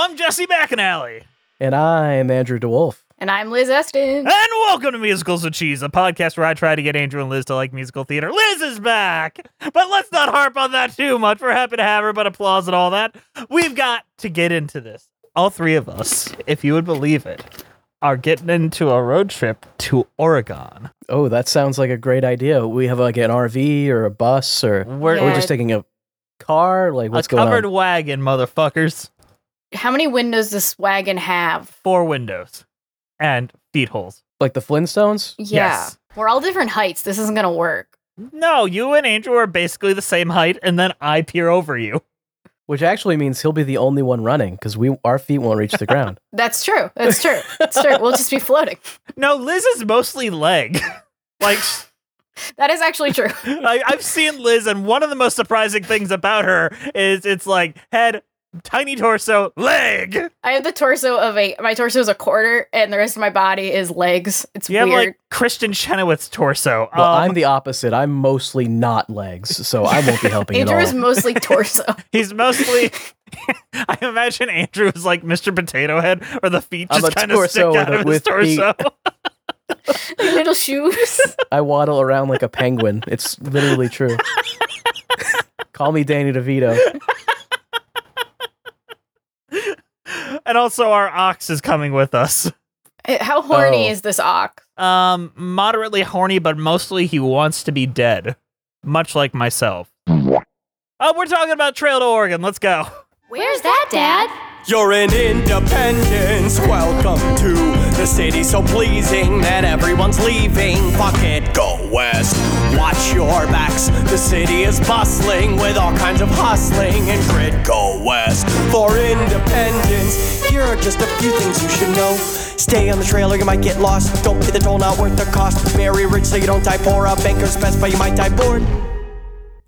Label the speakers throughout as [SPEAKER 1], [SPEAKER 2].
[SPEAKER 1] Hello, I'm Jesse McAnally.
[SPEAKER 2] And I'm Andrew DeWolf.
[SPEAKER 3] And I'm Liz Eston.
[SPEAKER 1] And welcome to Musicals with Cheese, a podcast where I try to get Andrew and Liz to like musical theater. Liz is back! But let's not harp on that too much. We're happy to have her, but applause and all that. We've got to get into this. All three of us, if you would believe it, are getting into a road trip to Oregon.
[SPEAKER 2] Oh, that sounds like a great idea. We have like an RV or a bus, or
[SPEAKER 1] We're,
[SPEAKER 2] are we just taking a car? Like, what's
[SPEAKER 1] a
[SPEAKER 2] going
[SPEAKER 1] covered wagon, motherfuckers.
[SPEAKER 3] How many windows does this wagon have?
[SPEAKER 1] Four windows and feet holes.
[SPEAKER 2] Like the Flintstones?
[SPEAKER 3] Yeah.
[SPEAKER 1] Yes.
[SPEAKER 3] We're all different heights. This isn't going to work.
[SPEAKER 1] No, you and Andrew are basically the same height, and then I peer over you.
[SPEAKER 2] Which actually means he'll be the only one running because we our feet won't reach the ground.
[SPEAKER 3] That's true. That's true. That's true. We'll just be floating.
[SPEAKER 1] No, Liz is mostly leg. like,
[SPEAKER 3] That is actually true.
[SPEAKER 1] I, I've seen Liz, and one of the most surprising things about her is it's like head, tiny torso, leg.
[SPEAKER 3] I have the torso of a my torso is a quarter, and the rest of my body is legs. It's
[SPEAKER 1] You have like Kristin Chenoweth's torso.
[SPEAKER 2] Well,
[SPEAKER 1] Um,
[SPEAKER 2] I'm the opposite. I'm mostly not legs, so I won't be helping at
[SPEAKER 3] Andrew
[SPEAKER 2] all.
[SPEAKER 3] is mostly torso.
[SPEAKER 1] he's mostly. I imagine Andrew is like Mr. Potato Head, or the feet just kind of stick out of his torso.
[SPEAKER 3] like little shoes.
[SPEAKER 2] I waddle around like a penguin. It's literally true. Call me Danny DeVito.
[SPEAKER 1] And also, our ox is coming with us.
[SPEAKER 3] How horny
[SPEAKER 2] Oh.
[SPEAKER 3] is this ox?
[SPEAKER 1] Um, moderately horny, but mostly he wants to be dead, much like myself. Oh, we're talking about Trail to Oregon. Let's go.
[SPEAKER 4] Where's that, Dad?
[SPEAKER 5] You're in Independence. Welcome to the city so pleasing that everyone's leaving. Fuck it, go west. Watch your backs. The city is bustling with all kinds of hustling and grit. Go west for independence. Here are just a few things you should know. Stay on the trail or you might get lost. Don't pay the toll, not worth the cost. Very rich so you don't die poor. A banker's best, but you might die bored.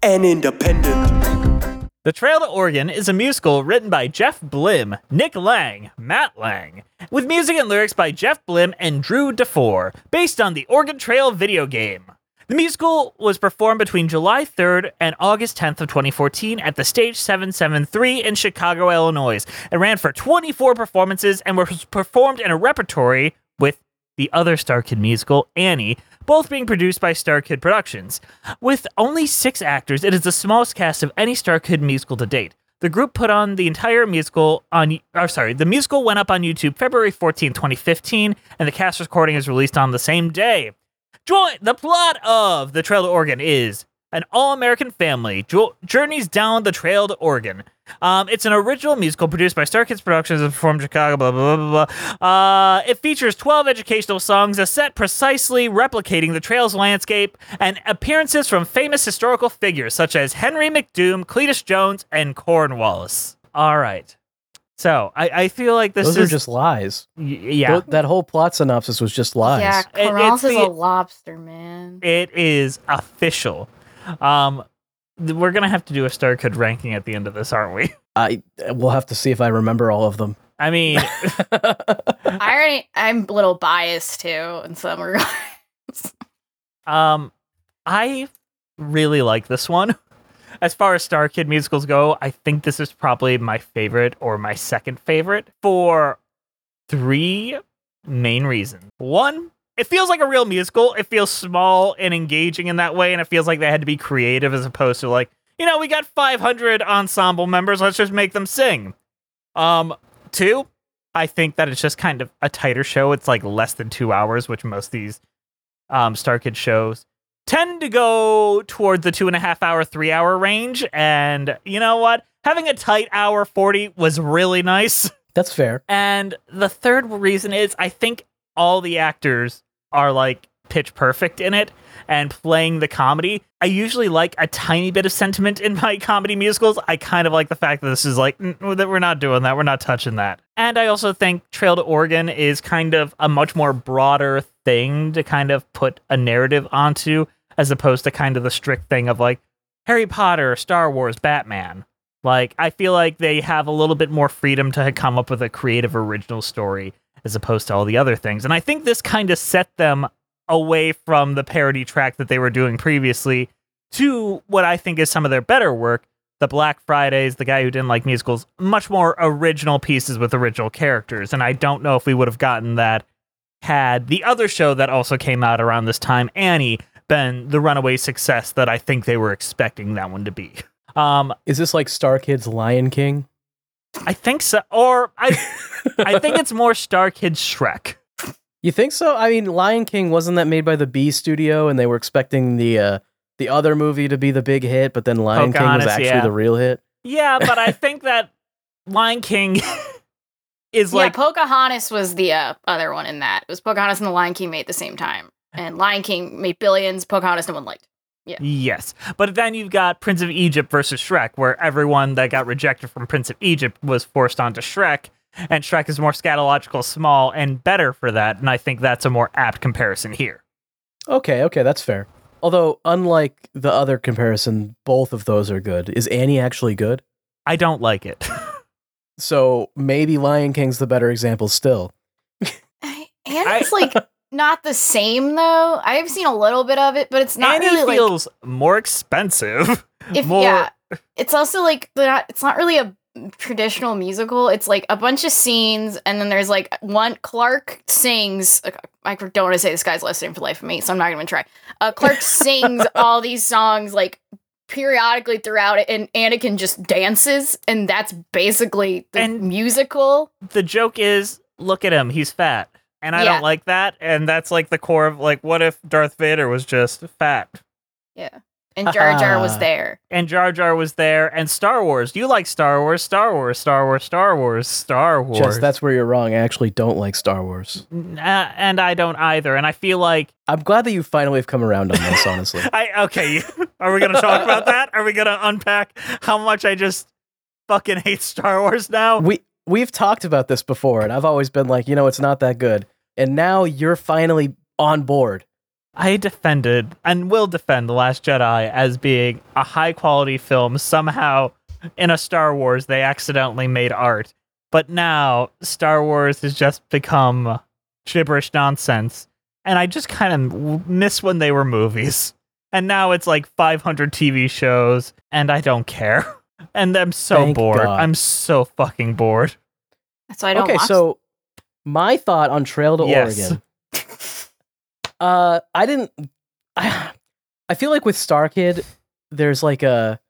[SPEAKER 5] And independent.
[SPEAKER 1] The Trail to Oregon is a musical written by Jeff Blim, Nick Lang, Matt Lang, with music and lyrics by Jeff Blim and Drew DeFore, based on the Oregon Trail video game. The musical was performed between July 3rd and August 10th of 2014 at the Stage 773 in Chicago, Illinois, and ran for 24 performances and was performed in a repertory the other Star Kid musical, Ani, both being produced by Star Kid Productions. With only six actors, it is the smallest cast of any Star Kid musical to date. The group put on the entire musical on, or sorry, the musical went up on YouTube February 14, 2015, and the cast recording is released on the same day. Join the plot of The Trail to Oregon is an all-American family jo- journeys down the trail to Oregon. Um, it's an original musical produced by Star Kids Productions and performed in Chicago. Blah blah blah blah. blah. Uh, it features 12 educational songs, a set precisely replicating the trail's landscape, and appearances from famous historical figures such as Henry McDoom, Cletus Jones, and Cornwallis. All right. So I, I feel like this
[SPEAKER 2] Those
[SPEAKER 1] is
[SPEAKER 2] are just lies.
[SPEAKER 1] y- yeah.
[SPEAKER 2] Tho- that whole plot synopsis was just lies.
[SPEAKER 3] Yeah,
[SPEAKER 1] It-
[SPEAKER 3] Corrales
[SPEAKER 1] it's
[SPEAKER 3] is
[SPEAKER 1] the-
[SPEAKER 3] a lobster, man.
[SPEAKER 1] It is official. Um, th- we're gonna have to do a Star Kid ranking at the end of this, aren't we?
[SPEAKER 2] I we'll have to see if I remember all of them.
[SPEAKER 1] I mean,
[SPEAKER 3] I already, I'm a little biased too in some regards.
[SPEAKER 1] um, I really like this one. As far as Star Kid musicals go, I think this is probably my favorite or my second favorite for three main reasons. One, it feels like a real musical. It feels small and engaging in that way, and it feels like they had to be creative as opposed to like, you know, we got 500 ensemble members, let's just make them sing. Um, two, I think that it's just kind of a tighter show. It's like less than two hours, which most of these um, Star Kid shows tend to go toward the two and a half hour, three hour range. And you know what? Having a tight hour 40 was really nice.
[SPEAKER 2] That's fair.
[SPEAKER 1] And the third reason is I think all the actors are like pitch perfect in it and playing the comedy. I usually like a tiny bit of sentiment in my comedy musicals. I kind of like the fact that this is like, "Mm, that we're not doing that. We're not touching that. And I also think Trail to Oregon is kind of a much more broader thing to kind of put a narrative onto as opposed to kind of the strict thing of like Harry Potter, Star Wars, Batman. Like, I feel like they have a little bit more freedom to come up with a creative original story as opposed to all the other things. And I think this kind of set them away from the parody track that they were doing previously to what I think is some of their better work. The Black Fridays, the guy who didn't like musicals, much more original pieces with original characters. And I don't know if we would have gotten that had the other show that also came out around this time, Ani, been the runaway success that I think they were expecting that one to be. Um,
[SPEAKER 2] Is this like Star Kids Lion King?
[SPEAKER 1] I think so. Or I I think it's more Star Kid Shrek.
[SPEAKER 2] You think so? I mean, Lion King wasn't that made by the B studio, and they were expecting the uh, the other movie to be the big hit, but then Lion King was actually
[SPEAKER 1] yeah.
[SPEAKER 2] the real hit.
[SPEAKER 1] Yeah, but I think that Lion King is like
[SPEAKER 3] yeah, Pocahontas was the uh, other one in that. It was Pocahontas and the Lion King made at the same time, and Lion King made billions. Pocahontas no one liked. Yeah.
[SPEAKER 1] Yes. But then you've got Prince of Egypt versus Shrek, where everyone that got rejected from Prince of Egypt was forced onto Shrek, and Shrek is more scatological, small, and better for that. And I think that's a more apt comparison here.
[SPEAKER 2] Okay, okay, that's fair. Although, unlike the other comparison, both of those are good. Is Ani actually good?
[SPEAKER 1] I don't like it.
[SPEAKER 2] So maybe Lion King's the better example still.
[SPEAKER 3] And it's like not the same though. I've seen a little bit of it, but it's not
[SPEAKER 1] Ani
[SPEAKER 3] really like
[SPEAKER 1] feels more expensive.
[SPEAKER 3] if
[SPEAKER 1] more
[SPEAKER 3] yeah. It's also like not, it's not really a traditional musical. It's like a bunch of scenes, and then there's like one Clark sings. I don't want to say this guy's name for the life of me, so I'm not gonna try. Uh, Clark sings all these songs like periodically throughout it, and Anakin just dances, and that's basically the musical.
[SPEAKER 1] the joke is look at him, he's fat. And I
[SPEAKER 3] Yeah.
[SPEAKER 1] don't like that. And that's like the core of like, what if Darth Vader was just fat?
[SPEAKER 3] Yeah, and Jar Jar was there.
[SPEAKER 1] And Jar Jar was there. And Star Wars. You like Star Wars, Star Wars, Star Wars, Star Wars, Star Wars.
[SPEAKER 2] Jess, that's where you're wrong. I actually don't like Star Wars.
[SPEAKER 1] Uh, and I don't either. And I feel like
[SPEAKER 2] I'm glad that you finally have come around on this, honestly.
[SPEAKER 1] I okay. Are we gonna talk about that? Are we gonna unpack how much I just fucking hate Star Wars now?
[SPEAKER 2] we we've talked about this before, and I've always been like, you know, it's not that good. And now you're finally on board.
[SPEAKER 1] I defended and will defend The Last Jedi as being a high quality film. Somehow, in a Star Wars, they accidentally made art. But now, Star Wars has just become gibberish nonsense. And I just kind of miss when they were movies. And now it's like 500 TV shows, and I don't care. And I'm so
[SPEAKER 2] Thank
[SPEAKER 1] bored.
[SPEAKER 2] God.
[SPEAKER 1] I'm so fucking bored.
[SPEAKER 3] So I don't
[SPEAKER 2] okay,
[SPEAKER 3] watch
[SPEAKER 2] so my thought on Trail to
[SPEAKER 1] Yes.
[SPEAKER 2] Oregon. uh, I didn't. I, I feel like with Star Kid, there's like a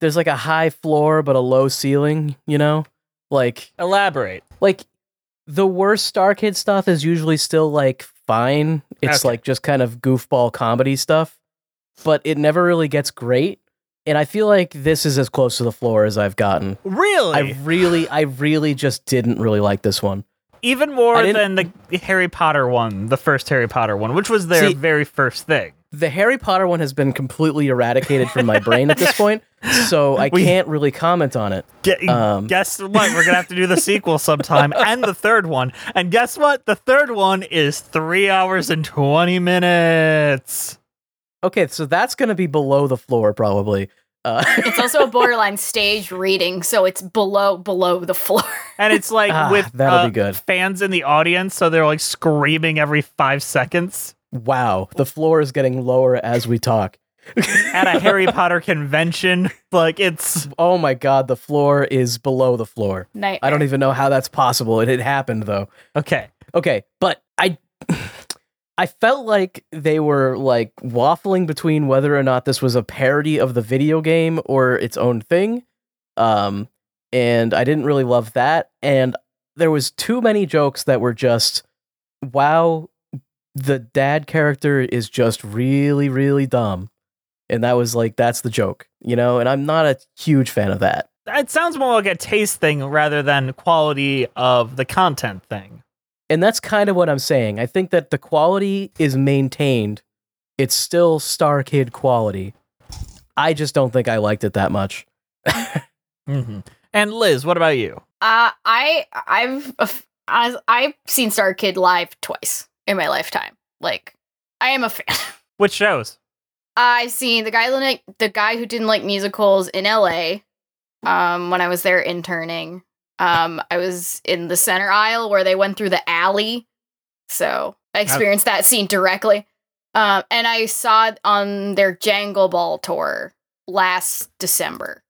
[SPEAKER 2] there's like a high floor but a low ceiling. You know, like
[SPEAKER 1] Elaborate.
[SPEAKER 2] like the worst Star Kid stuff is usually still like fine. It's
[SPEAKER 1] Okay.
[SPEAKER 2] like just kind of goofball comedy stuff, but it never really gets great. And I feel like this is as close to the floor as I've gotten.
[SPEAKER 1] Really?
[SPEAKER 2] I really, I really just didn't really like this one.
[SPEAKER 1] Even more than the Harry Potter one, the first Harry Potter one, which was their
[SPEAKER 2] See-
[SPEAKER 1] very first thing.
[SPEAKER 2] The Harry Potter one has been completely eradicated from my brain at this point, so I
[SPEAKER 1] We-
[SPEAKER 2] can't really comment on it.
[SPEAKER 1] Ge-
[SPEAKER 2] Um,
[SPEAKER 1] guess what? We're gonna have to do the sequel sometime, and the third one. And guess what? The third one is three hours and twenty minutes.
[SPEAKER 2] Okay, so that's to be below the floor probably. Uh,
[SPEAKER 3] it's also a borderline stage reading, so it's below below the floor.
[SPEAKER 1] And it's like
[SPEAKER 2] Ah,
[SPEAKER 1] with
[SPEAKER 2] that'll
[SPEAKER 1] uh,
[SPEAKER 2] be good.
[SPEAKER 1] fans in the audience, so they're like screaming every five seconds.
[SPEAKER 2] wow, the floor is getting lower as we talk.
[SPEAKER 1] at a Harry Potter convention. Like it's
[SPEAKER 2] oh my god, the floor is below the floor.
[SPEAKER 3] Nightmare.
[SPEAKER 2] I don't even know how that's possible. It had happened though.
[SPEAKER 1] okay.
[SPEAKER 2] Okay, but I I felt like they were like waffling between whether or not this was a parody of the video game or its own thing. Um and I didn't really love that and there was too many jokes that were just wow the dad character is just really really dumb. And that was like that's the joke, you know, and I'm not a huge fan of that.
[SPEAKER 1] It sounds more like a taste thing rather than quality of the content thing.
[SPEAKER 2] And that's kind of what I'm saying. I think that the quality is maintained. It's still Star Kid quality. I just don't think I liked it that much.
[SPEAKER 1] hmm And Liz, what about you?
[SPEAKER 3] Uh, I I've I've I've seen Star Kid live twice in my lifetime. Like, I am a fan.
[SPEAKER 1] Which shows?
[SPEAKER 3] I've seen the guy like the guy who didn't like musicals in L.A. Um, when I was there interning. Um, I was in the center aisle where they went through the alley, so I experienced that scene directly. Um, and I saw it on their Jangle Ball tour last December,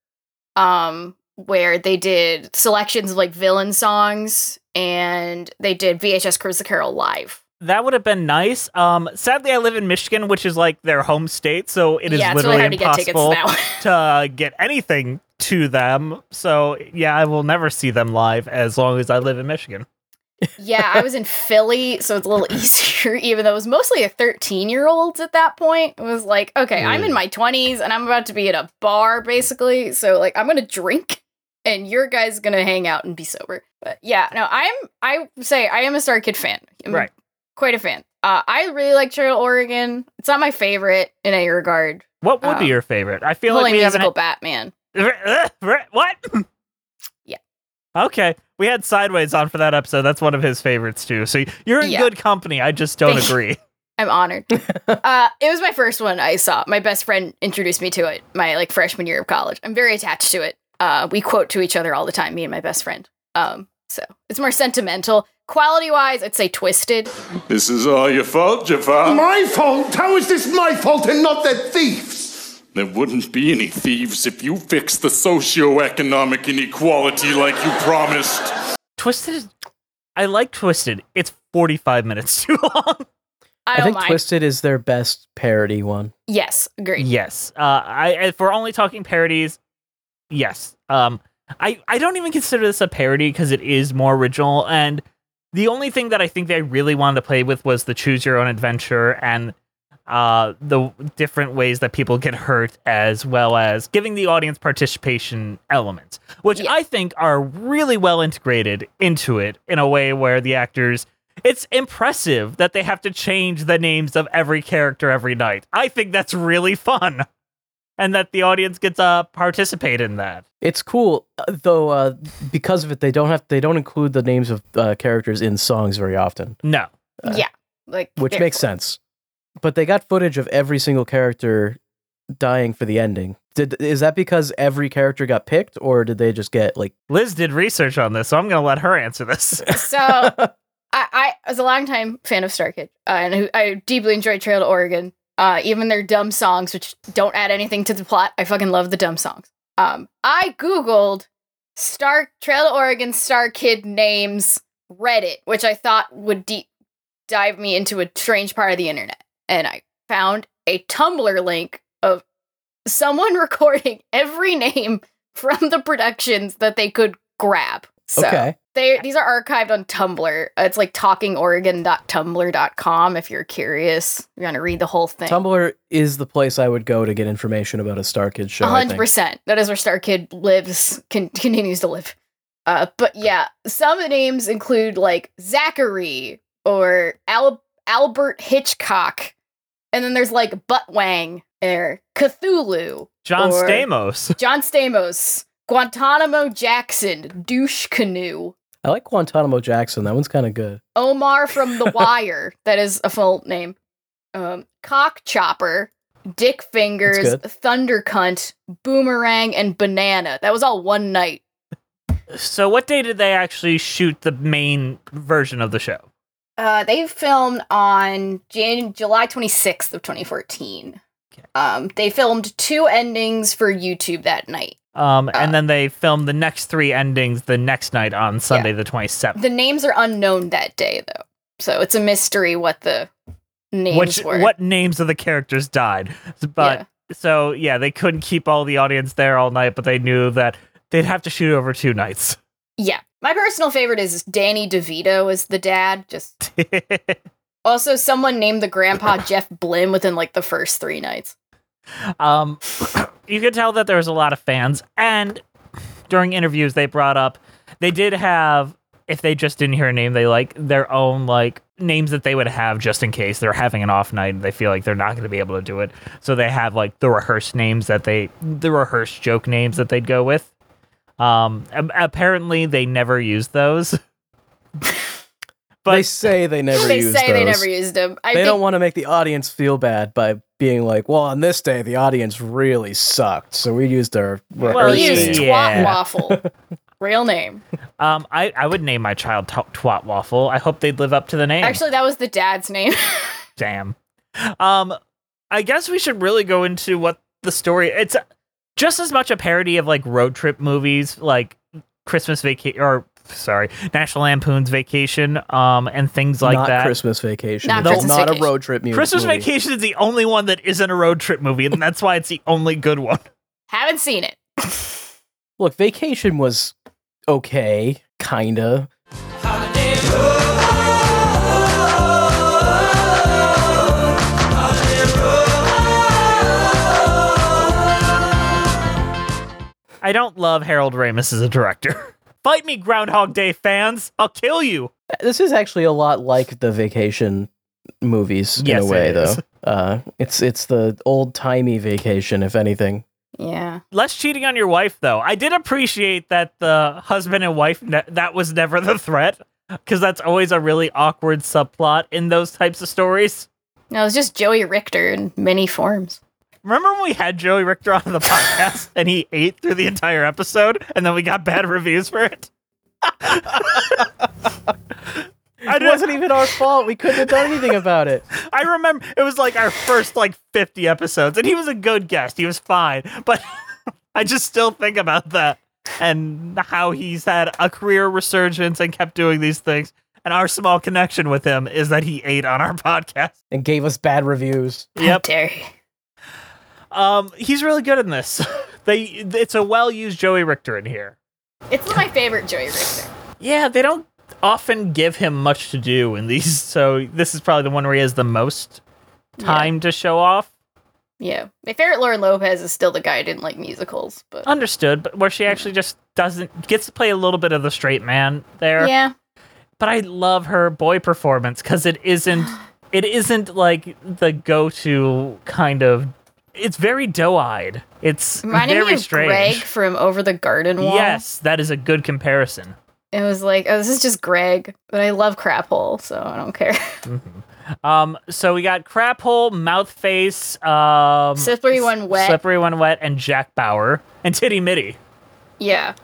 [SPEAKER 3] um, where they did selections of like villain songs, and they did VHS Christmas Carol live.
[SPEAKER 1] That would have been nice. Um, sadly, I live in Michigan, which is like their home state, so it is
[SPEAKER 3] Yeah,
[SPEAKER 1] literally
[SPEAKER 3] really hard to get tickets
[SPEAKER 1] impossible to uh, get anything to them. So yeah, I will never see them live as long as I live in Michigan.
[SPEAKER 3] yeah, I was in Philly, so it's a little easier, even though it was mostly a 13 year olds at that point. It was like, okay, I'm in my 20s and I'm about to be at a bar, basically. So, like, I'm going to drink and your guy's going to hang out and be sober. But yeah, no, I'm, I say I am a Star Kid fan. I'm
[SPEAKER 1] Right.
[SPEAKER 3] Quite a fan. Uh, I really like Trail Oregon. It's not my favorite in any regard.
[SPEAKER 1] What would be
[SPEAKER 3] Um,
[SPEAKER 1] your favorite? I feel like we haven't.
[SPEAKER 3] musical Batman.
[SPEAKER 1] what?
[SPEAKER 3] Yeah.
[SPEAKER 1] Okay, we had Sideways on for that episode. That's one of his favorites too. So you're in
[SPEAKER 3] Yeah.
[SPEAKER 1] good company. I just don't agree.
[SPEAKER 3] I'm honored. uh, it was my first one I saw. My best friend introduced me to it my like freshman year of college. I'm very attached to it. Uh, we quote to each other all the time, me and my best friend. Um, so it's more sentimental. Quality wise, I'd say Twisted.
[SPEAKER 6] This is all your fault, Jafar.
[SPEAKER 7] My fault? How is this my fault and not the thief's?
[SPEAKER 6] There wouldn't be any thieves if you fixed the socioeconomic inequality like you promised.
[SPEAKER 1] Twisted. I like Twisted. It's 45 minutes too long.
[SPEAKER 3] I,
[SPEAKER 2] I, think
[SPEAKER 3] mind.
[SPEAKER 2] Twisted is their best parody one.
[SPEAKER 3] Yes, agreed.
[SPEAKER 1] Yes. Uh, I if we're only talking parodies, yes. Um, I I don't even consider this a parody because it is more original. And the only thing that I think they really wanted to play with was the choose your own adventure and uh the different ways that people get hurt, as well as giving the audience participation elements, which I think are really well integrated into it in a way where the actors. It's impressive that they have to change the names of every character every night. I think that's really fun. And that the audience gets to uh, participate in that.
[SPEAKER 2] It's cool uh, though. Uh, because of it, they don't have they don't include the names of uh, characters in songs very often,
[SPEAKER 1] No.
[SPEAKER 3] yeah, like
[SPEAKER 2] which makes
[SPEAKER 3] cool.
[SPEAKER 2] sense. But they got footage of every single character dying for the ending. Did is that because every character got picked, or did they just get like?
[SPEAKER 1] Liz did research on this, so I'm going to let her answer this.
[SPEAKER 3] So I, I was a longtime fan of Star Kid, uh, and I deeply enjoyed Trail to Oregon. Uh, even their dumb songs, which don't add anything to the plot. I fucking love the dumb songs. Um, I googled Star Trail to Oregon Star Kid names Reddit, which I thought would deep dive me into a strange part of the internet, and I found a Tumblr link of someone recording every name from the productions that they could grab. So
[SPEAKER 2] Okay.
[SPEAKER 3] They these are archived on Tumblr. It's like talkingoregon.tumblr.com if you're curious. You want to read the whole thing.
[SPEAKER 2] Tumblr is the place I would go to get information about a Star Kid show. I think.
[SPEAKER 3] 100%. That is where Star Kid lives, con- continues to live. Uh, but yeah, some of the names include like Zachary or Al- Albert Hitchcock. And then there's like Buttwang or Cthulhu.
[SPEAKER 1] John Stamos.
[SPEAKER 3] John Stamos. Guantanamo Jackson. Douche Canoe.
[SPEAKER 2] I like Guantanamo Jackson. That one's kind of good.
[SPEAKER 3] Omar from The Wire. that is a full name. Um, Cock Chopper, Dick Fingers,
[SPEAKER 2] good.
[SPEAKER 3] Thunder Cunt, Boomerang, and Banana. That was all one night.
[SPEAKER 1] So, what day did they actually shoot the main version of the show?
[SPEAKER 3] Uh, they filmed on Jan- July 26th of 2014. Um, they filmed two endings for YouTube that night.
[SPEAKER 1] Um,
[SPEAKER 3] Uh.
[SPEAKER 1] and then they filmed the next three endings the next night on Sunday the 27th.
[SPEAKER 3] The names are unknown that day, though, so it's a mystery what the names
[SPEAKER 1] Which
[SPEAKER 3] were.
[SPEAKER 1] what names of the characters died? But so yeah, they couldn't keep all the audience there all night, but they knew that they'd have to shoot over two nights.
[SPEAKER 3] Yeah, my personal favorite is Danny DeVito as the dad. Just also someone named the grandpa Jeff Blim within like the first three nights.
[SPEAKER 1] Um, you could tell that there was a lot of fans, and during interviews they brought up they did have if they just didn't hear a name they like their own like names that they would have just in case they're having an off night and they feel like they're not going to be able to do it. So they have like the rehearsed names that they the rehearsed joke names that they'd go with. Um, apparently they never used those.
[SPEAKER 2] they say they never
[SPEAKER 3] they
[SPEAKER 2] used
[SPEAKER 3] say they
[SPEAKER 2] those.
[SPEAKER 3] never used them. I
[SPEAKER 2] they
[SPEAKER 3] think,
[SPEAKER 2] don't want to make the audience feel bad by being like, "Well, on this day, the audience really sucked, so we used our
[SPEAKER 3] Well,
[SPEAKER 2] rehearsed
[SPEAKER 3] we used
[SPEAKER 2] name."
[SPEAKER 3] Twat Waffle, real name.
[SPEAKER 1] Um, I, I would name my child T- Twat Waffle. I hope they'd live up to the name.
[SPEAKER 3] Actually, that was the dad's name.
[SPEAKER 1] Damn. Um, I guess we should really go into what the story. It's just as much a parody of like road trip movies, like Christmas Vacation, or sorry, National Lampoon's Vacation, um, and things like
[SPEAKER 2] not
[SPEAKER 1] that.
[SPEAKER 2] Christmas Vacation.
[SPEAKER 3] Not
[SPEAKER 2] No,
[SPEAKER 3] Christmas
[SPEAKER 2] not
[SPEAKER 3] Vacation.
[SPEAKER 2] a road trip movie.
[SPEAKER 1] Christmas
[SPEAKER 2] movie.
[SPEAKER 1] Vacation is the only one that isn't a road trip movie, and that's why it's the only good one.
[SPEAKER 3] Haven't seen it.
[SPEAKER 2] Look, Vacation was okay, kinda.
[SPEAKER 1] I don't love Harold Ramis as a director. Fight me, Groundhog Day fans! I'll kill you.
[SPEAKER 2] This is actually a lot like the Vacation movies
[SPEAKER 1] Yes,
[SPEAKER 2] in a way,
[SPEAKER 1] is.
[SPEAKER 2] though. Uh, it's it's the old timey Vacation, if anything.
[SPEAKER 3] Yeah.
[SPEAKER 1] Less cheating on your wife, though. I did appreciate that the husband and wife, ne- that was never the threat, because that's always a really awkward subplot in those types of stories.
[SPEAKER 3] No, it was just Joey Richter in many forms.
[SPEAKER 1] Remember when we had Joey Richter on the podcast and he ate through the entire episode and then we got bad reviews for it?
[SPEAKER 2] It wasn't even our fault. We couldn't have done anything about it.
[SPEAKER 1] I remember it was like our first like 50 episodes and he was a good guest. He was fine. But I just still think about that and how he's had a career resurgence and kept doing these things. And our small connection with him is that he ate on our podcast.
[SPEAKER 2] And gave us bad reviews.
[SPEAKER 1] Yep.
[SPEAKER 3] Dare you.
[SPEAKER 1] Um, he's really good in this. They it's a well-used Joey Richter in here.
[SPEAKER 3] It's my favorite Joey Richter.
[SPEAKER 1] Yeah, they don't often give him much to do in these, so this is probably the one where he has the most time to show off.
[SPEAKER 3] Yeah. My favorite Lauren Lopez is still the guy who didn't like musicals, but
[SPEAKER 1] Understood, but where she actually just doesn't gets to play a little bit of the straight man there.
[SPEAKER 3] yeah.
[SPEAKER 1] But I love her boy performance because it isn't it isn't like the go-to kind of it's very doe-eyed. It's
[SPEAKER 3] Reminding
[SPEAKER 1] very
[SPEAKER 3] me of
[SPEAKER 1] strange.
[SPEAKER 3] Greg from Over the Garden Wall.
[SPEAKER 1] Yes, that is a good comparison.
[SPEAKER 3] It was like, oh, this is just Greg, but I love Crap Hole, so I don't care.
[SPEAKER 1] Um, so we got crap hole, mouth face, um,
[SPEAKER 3] Slippery One Wet.
[SPEAKER 1] slippery when wet, and Jack Bauer and Titty Mitty.
[SPEAKER 3] yeah.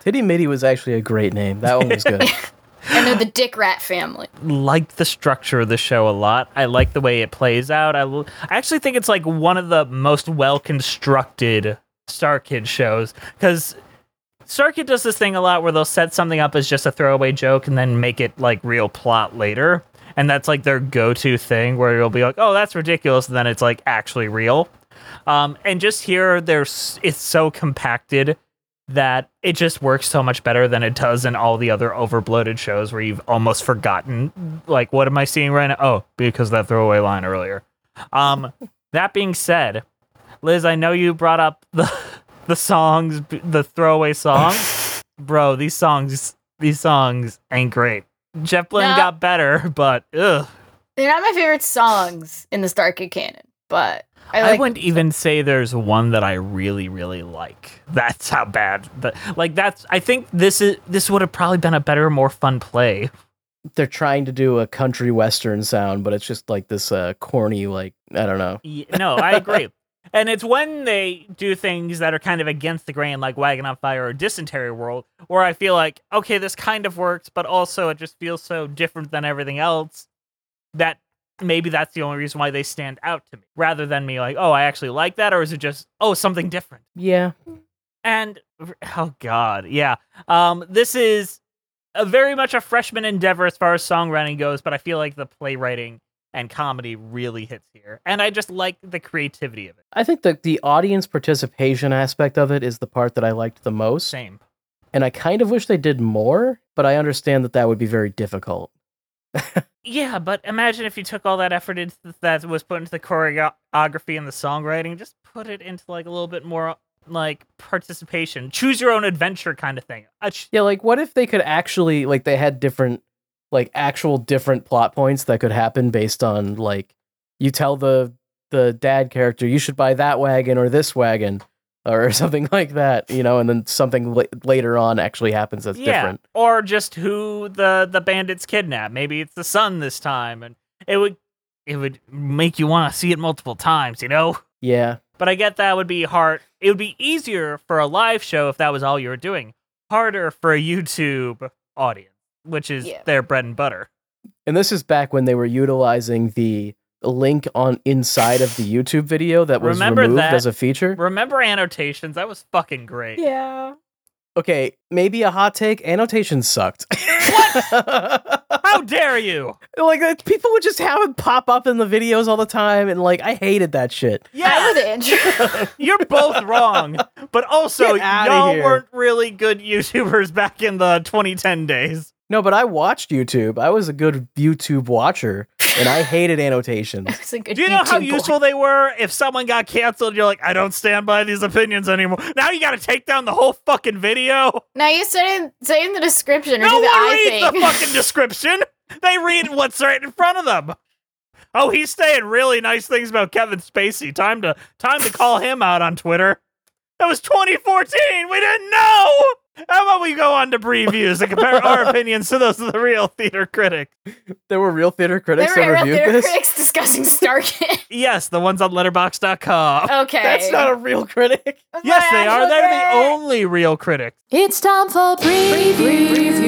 [SPEAKER 2] Titty Mitty was actually a great name. That one was good.
[SPEAKER 3] And they're the Dick Rat family.
[SPEAKER 1] Like the structure of the show a lot. I like the way it plays out. I, actually think it's like one of the most well constructed Star Kid shows because Star Kid does this thing a lot where they'll set something up as just a throwaway joke and then make it like real plot later. And that's like their go to thing where it'll be like, oh, that's ridiculous. And then it's like actually real. Um, and just here, there's it's so compacted that it just works so much better than it does in all the other overbloated shows where you've almost forgotten like what am I seeing right now? Oh, because of that throwaway line earlier. Um, that being said, Liz, I know you brought up the the songs, the throwaway songs. Bro, these songs, these songs ain't great. Jeff Lynne
[SPEAKER 3] No.
[SPEAKER 1] got better, but ugh.
[SPEAKER 3] They're not my favorite songs in the Star Kid canon, but I
[SPEAKER 1] I, wouldn't even say there's one that I really, really like. That's how bad. The, like that's. I think this is this would have probably been a better, more fun play.
[SPEAKER 2] They're trying to do a country western sound, but it's just like this uh, corny, like I don't know.
[SPEAKER 1] Y- No, I agree. and it's when they do things that are kind of against the grain, like Wagon on Fire or Dysentery World, where I feel like, okay, this kind of works, but also it just feels so different than everything else that maybe that's the only reason why they stand out to me, rather than me like, oh, I actually like that, or is it just oh something different?
[SPEAKER 2] Yeah.
[SPEAKER 1] And oh god, yeah. Um, this is a very much a freshman endeavor as far as songwriting goes, but I feel like the playwriting and comedy really hits here, and I just like the creativity of it.
[SPEAKER 2] I think that the audience participation aspect of it is the part that I liked the most.
[SPEAKER 1] Same.
[SPEAKER 2] And I kind of wish they did more, but I understand that that would be very difficult.
[SPEAKER 1] Yeah, but imagine if you took all that effort into that was put into the choreography and the songwriting, just put it into like a little bit more like participation, choose your own adventure kind of thing. Ch-
[SPEAKER 2] Yeah, like what if they could actually like they had different like actual different plot points that could happen based on like you tell the the dad character you should buy that wagon or this wagon or something like that, you know, and then something la- later on actually happens that's
[SPEAKER 1] yeah,
[SPEAKER 2] different.
[SPEAKER 1] or just who the the bandits kidnap. Maybe it's the son this time, and it would it would make you want to see it multiple times. You know.
[SPEAKER 2] Yeah.
[SPEAKER 1] But I get that would be hard. It would be easier for a live show if that was all you were doing. Harder for a YouTube audience, which is
[SPEAKER 3] Yeah.
[SPEAKER 1] their bread and butter.
[SPEAKER 2] And this is back when they were utilizing the link on inside of the YouTube video that was
[SPEAKER 1] Remember
[SPEAKER 2] removed
[SPEAKER 1] that?
[SPEAKER 2] as a feature.
[SPEAKER 1] Remember annotations? That was fucking great.
[SPEAKER 3] Yeah.
[SPEAKER 2] Okay, maybe a hot take. Annotations sucked. What?
[SPEAKER 1] How dare you?
[SPEAKER 2] like uh, people would just have it pop up in the videos all the time, and like I hated that shit.
[SPEAKER 3] Yeah, I'm Andrew.
[SPEAKER 1] You're both wrong, but also y'all
[SPEAKER 2] here.
[SPEAKER 1] weren't really good YouTubers back in the 2010 days.
[SPEAKER 2] No, but I watched YouTube. I was a good YouTube watcher, and I hated annotations.
[SPEAKER 3] It's a good
[SPEAKER 1] Do you know how
[SPEAKER 3] boy.
[SPEAKER 1] useful they were? If someone got canceled, you're like, I don't stand by these opinions anymore. Now you got to take down the whole fucking video.
[SPEAKER 3] Now you say in, say in the description or
[SPEAKER 1] No
[SPEAKER 3] do the
[SPEAKER 1] one
[SPEAKER 3] I
[SPEAKER 1] reads
[SPEAKER 3] thing.
[SPEAKER 1] the fucking description. They read what's right in front of them. Oh, he's saying really nice things about Kevin Spacey. Time to time to call him out on Twitter. That was 2014. We didn't know. How about we go on to previews and compare our opinions to those of the real theater critics?
[SPEAKER 2] There were real theater
[SPEAKER 3] There
[SPEAKER 2] critics
[SPEAKER 3] were
[SPEAKER 2] that
[SPEAKER 3] real
[SPEAKER 2] reviewed
[SPEAKER 3] theater
[SPEAKER 2] this.
[SPEAKER 3] critics discussing Starkid.
[SPEAKER 1] Yes, the ones on Letterbox.com.
[SPEAKER 3] okay.
[SPEAKER 2] That's not a real critic.
[SPEAKER 1] Yes, they are. They're the only real critics.
[SPEAKER 4] It's time for previews.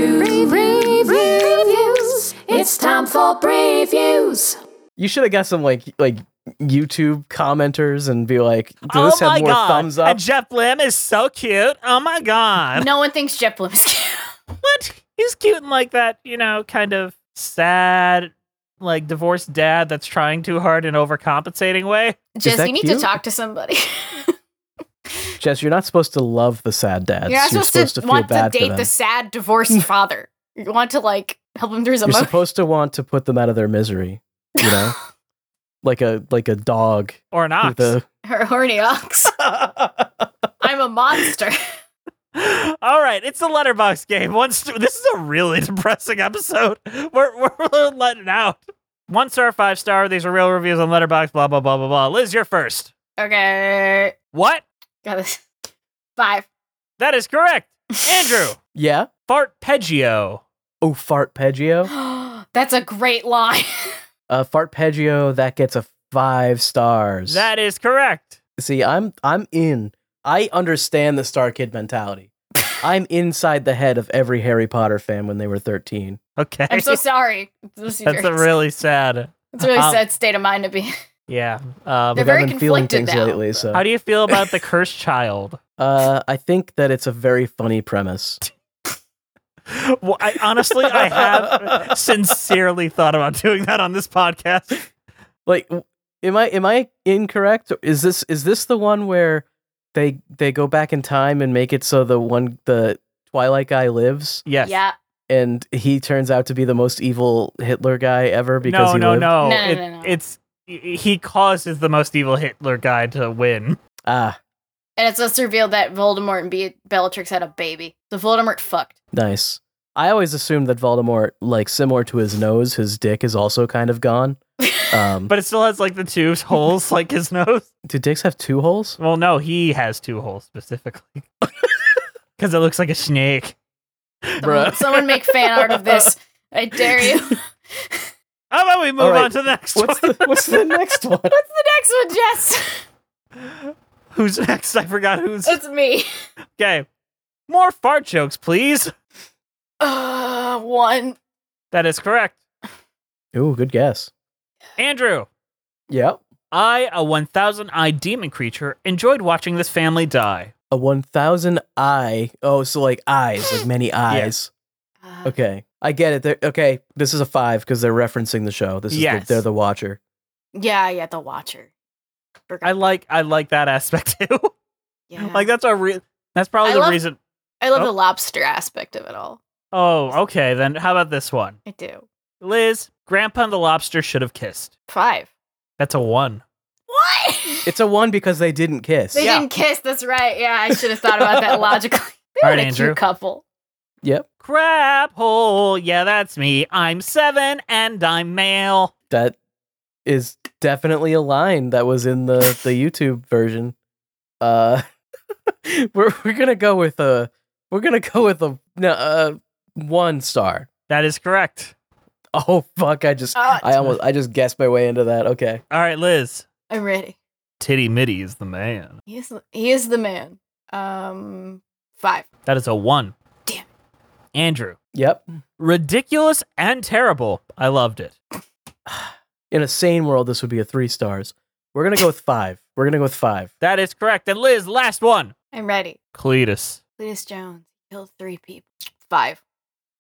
[SPEAKER 4] Previews. It's time for previews.
[SPEAKER 2] You should have got some like like YouTube commenters and be like, "Does
[SPEAKER 1] oh
[SPEAKER 2] this
[SPEAKER 1] my
[SPEAKER 2] have more
[SPEAKER 1] god!
[SPEAKER 2] thumbs up?"
[SPEAKER 1] And Jeff Blim is so cute. Oh my god!
[SPEAKER 3] No one thinks Jeff Blim is cute.
[SPEAKER 1] What? He's cute and like that, you know, kind of sad, like divorced dad that's trying too hard and overcompensating way.
[SPEAKER 3] Jess, you need
[SPEAKER 2] cute?
[SPEAKER 3] to talk to somebody.
[SPEAKER 2] Jess, you're not supposed to love the sad dads.
[SPEAKER 3] You're not supposed,
[SPEAKER 2] supposed
[SPEAKER 3] to,
[SPEAKER 2] feel
[SPEAKER 3] want to
[SPEAKER 2] bad for
[SPEAKER 3] date the sad divorced father. You want to like help him through his
[SPEAKER 2] You're
[SPEAKER 3] emotions.
[SPEAKER 2] supposed to want to put them out of their misery. You know, like a like a dog
[SPEAKER 1] Or an ox.
[SPEAKER 2] with a
[SPEAKER 3] Her horny ox. I'm a monster.
[SPEAKER 1] All right, it's the letterbox game. One st- this is a really depressing episode. We're we're letting out. One star, five star. These are real reviews on Letterbox. Blah blah blah blah blah. Liz, you're first.
[SPEAKER 3] Okay.
[SPEAKER 1] What?
[SPEAKER 3] Got this. Five.
[SPEAKER 1] That is correct. Andrew,
[SPEAKER 2] yeah.
[SPEAKER 1] Fartpeggio.
[SPEAKER 2] Oh, fartpeggio.
[SPEAKER 3] That's a great line.
[SPEAKER 2] Uh, fartpeggio that gets a five stars.
[SPEAKER 1] That is correct.
[SPEAKER 2] See, I'm I'm in. I understand the Star Kid mentality. I'm inside the head of every Harry Potter fan when they were 13.
[SPEAKER 1] Okay.
[SPEAKER 3] I'm so sorry.
[SPEAKER 1] That's a really sad.
[SPEAKER 3] It's a really
[SPEAKER 1] um,
[SPEAKER 3] sad state of mind to be.
[SPEAKER 1] Yeah. Um,
[SPEAKER 3] They're very
[SPEAKER 2] I've been feeling
[SPEAKER 3] conflicted
[SPEAKER 2] things
[SPEAKER 3] now.
[SPEAKER 2] lately, so
[SPEAKER 1] how do you feel about the cursed child?
[SPEAKER 2] uh, I think that it's a very funny premise.
[SPEAKER 1] Well, I honestly, I have sincerely thought about doing that on this podcast.
[SPEAKER 2] Like, am I am I incorrect? Is this is this the one where they they go back in time and make it so the one the Twilight guy lives
[SPEAKER 1] Yes.
[SPEAKER 3] Yeah.
[SPEAKER 2] and he turns out to be the most evil Hitler guy ever because
[SPEAKER 1] no,
[SPEAKER 2] he
[SPEAKER 1] no,
[SPEAKER 2] lived?
[SPEAKER 1] no,
[SPEAKER 3] No, no,
[SPEAKER 1] It-
[SPEAKER 3] no, no.
[SPEAKER 1] It's he causes the most evil Hitler guy to win.
[SPEAKER 2] Ah,
[SPEAKER 3] And it's just revealed that Voldemort and Be- Bellatrix had a baby. So Voldemort fucked.
[SPEAKER 2] nice. I always assumed that Voldemort, like similar to his nose, his dick is also kind of gone. Um,
[SPEAKER 1] But it still has like the two holes, like his nose.
[SPEAKER 2] do dicks have two holes?
[SPEAKER 1] Well, no, he has two holes specifically because it looks like a snake.
[SPEAKER 3] Someone, someone make fan art of this. I dare you.
[SPEAKER 1] How about we move
[SPEAKER 2] All right.
[SPEAKER 1] on to the next
[SPEAKER 2] What's
[SPEAKER 1] one?
[SPEAKER 2] the what's the next one?
[SPEAKER 3] What's the next one, Jess?
[SPEAKER 1] Who's next? I forgot who's.
[SPEAKER 3] It's me.
[SPEAKER 1] Okay, more fart jokes, please.
[SPEAKER 3] Uh, one.
[SPEAKER 1] That is correct.
[SPEAKER 2] Ooh, good guess.
[SPEAKER 1] Andrew,
[SPEAKER 2] Yep.
[SPEAKER 1] I, a 1,000 eye demon creature, enjoyed watching this family die.
[SPEAKER 2] A 1000 eye. Oh, so like eyes, like many eyes. Okay. I get it. They're, okay. This is a five because they're referencing the show. This is
[SPEAKER 3] Yes.
[SPEAKER 2] the, they're the watcher.
[SPEAKER 3] Yeah, yeah, the Watcher.
[SPEAKER 1] I like I like that aspect too.
[SPEAKER 3] Yeah.
[SPEAKER 1] like that's a re- that's probably
[SPEAKER 3] I
[SPEAKER 1] the
[SPEAKER 3] love-
[SPEAKER 1] reason.
[SPEAKER 3] I love
[SPEAKER 1] Oh.
[SPEAKER 3] the lobster aspect of it all.
[SPEAKER 1] Oh, okay. Then how about this one?
[SPEAKER 3] I do.
[SPEAKER 1] Liz, Grandpa and the lobster should have kissed.
[SPEAKER 3] Five.
[SPEAKER 1] That's a one. What?
[SPEAKER 2] It's a one because they didn't kiss.
[SPEAKER 3] They didn't kiss. That's right. Yeah, I should have thought about that logically. They're
[SPEAKER 1] right,
[SPEAKER 3] a
[SPEAKER 1] Andrew.
[SPEAKER 3] cute couple.
[SPEAKER 2] Yep.
[SPEAKER 1] Crap hole. Yeah, that's me. I'm seven and I'm male.
[SPEAKER 2] That is definitely a line that was in the the YouTube version. Uh, we're we're gonna go with a we're gonna go with a no, uh one star.
[SPEAKER 1] That is correct.
[SPEAKER 2] Oh fuck! I just
[SPEAKER 3] Ah.
[SPEAKER 2] I almost I just guessed my way into that. Okay.
[SPEAKER 1] All right, Liz.
[SPEAKER 3] I'm ready.
[SPEAKER 1] Titty Mitty is the man.
[SPEAKER 3] He is. He is the man. Um, five.
[SPEAKER 1] That is a one. Damn. Andrew.
[SPEAKER 2] Yep.
[SPEAKER 1] Ridiculous and terrible. I loved it.
[SPEAKER 2] In a sane world, this would be a three stars. We're gonna go with five. We're gonna go with five.
[SPEAKER 1] That is correct. And Liz, last one.
[SPEAKER 3] I'm ready.
[SPEAKER 1] Cletus.
[SPEAKER 3] Cletus Jones killed three people. Five.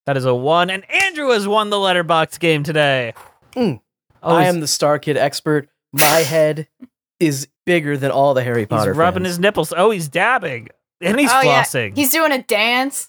[SPEAKER 1] That is a one. And Andrew has won the letterbox game today.
[SPEAKER 2] Mm.
[SPEAKER 1] Oh,
[SPEAKER 2] I am the Star Kid expert. My head is bigger than all the Harry Potter.
[SPEAKER 1] He's rubbing
[SPEAKER 2] fans.
[SPEAKER 1] his nipples. Oh, he's dabbing. And he's
[SPEAKER 3] oh, yeah.
[SPEAKER 1] flossing.
[SPEAKER 3] He's doing a dance.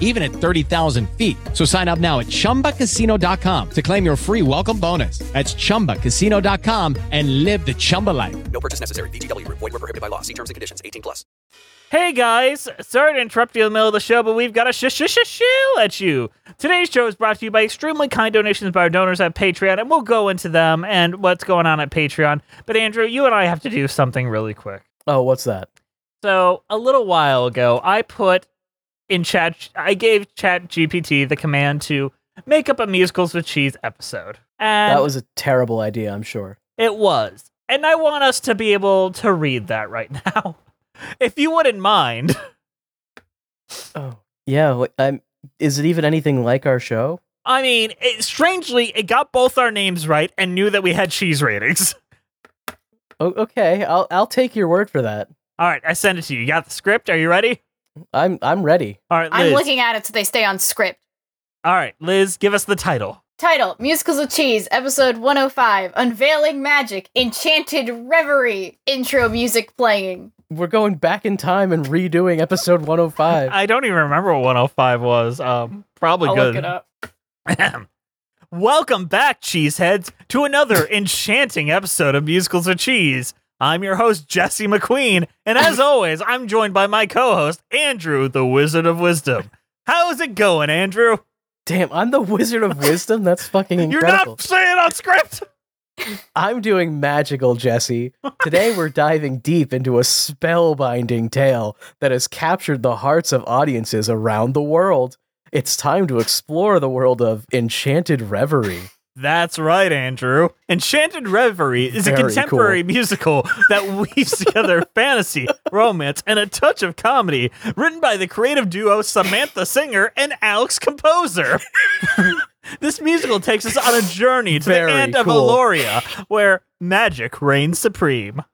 [SPEAKER 8] even at 30,000 feet. So sign up now at chumbacasino.com to claim your free welcome bonus. That's chumbacasino.com and live the Chumba life.
[SPEAKER 9] No purchase necessary. VGW Group. Void were prohibited by law. See terms and conditions. 18 plus.
[SPEAKER 1] Hey guys, sorry to interrupt you in the middle of the show, but we've got a sh sh sh shill at you. Today's show is brought to you by extremely kind donations by our donors at Patreon, and we'll go into them and what's going on at Patreon. But Andrew, you and I have to do something really quick.
[SPEAKER 2] Oh, what's that?
[SPEAKER 1] So a little while ago, I put in chat, I gave Chat GPT the command to make up a musicals with cheese episode, and
[SPEAKER 2] that was a terrible idea, I'm sure.
[SPEAKER 1] it was. And I want us to be able to read that right now, if you wouldn't mind.
[SPEAKER 2] Oh, yeah. I'm, is it even anything like our show?
[SPEAKER 1] I mean, it, strangely, it got both our names right and knew that we had cheese ratings.
[SPEAKER 2] O- okay, I'll I'll take your word for that.
[SPEAKER 1] All right, I send it to you. You got the script? Are you ready?
[SPEAKER 2] I'm I'm ready.
[SPEAKER 1] All right,
[SPEAKER 3] I'm looking at it so they stay on script.
[SPEAKER 1] All right, Liz, give us the title.
[SPEAKER 3] Title Musicals of Cheese, Episode 105 Unveiling Magic, Enchanted Reverie, intro music playing.
[SPEAKER 2] We're going back in time and redoing episode 105.
[SPEAKER 1] I don't even remember what 105 was. Um, probably
[SPEAKER 3] I'll
[SPEAKER 1] good.
[SPEAKER 3] look it up.
[SPEAKER 1] Welcome back, Cheeseheads, to another enchanting episode of Musicals of Cheese. I'm your host, Jesse McQueen, and as always, I'm joined by my co host, Andrew, the Wizard of Wisdom. How's it going, Andrew?
[SPEAKER 2] Damn, I'm the Wizard of Wisdom. That's fucking incredible.
[SPEAKER 1] You're not saying on script!
[SPEAKER 2] I'm doing magical, Jesse. Today we're diving deep into a spellbinding tale that has captured the hearts of audiences around the world. It's time to explore the world of Enchanted Reverie.
[SPEAKER 1] That's right, Andrew. Enchanted Reverie is a
[SPEAKER 2] Very
[SPEAKER 1] contemporary musical that weaves together fantasy, romance, and a touch of comedy, written by the creative duo Samantha Singer and Alex Composer. this musical takes us on a journey to
[SPEAKER 2] Very
[SPEAKER 1] the end of
[SPEAKER 2] cool.
[SPEAKER 1] Aloria, where magic reigns supreme.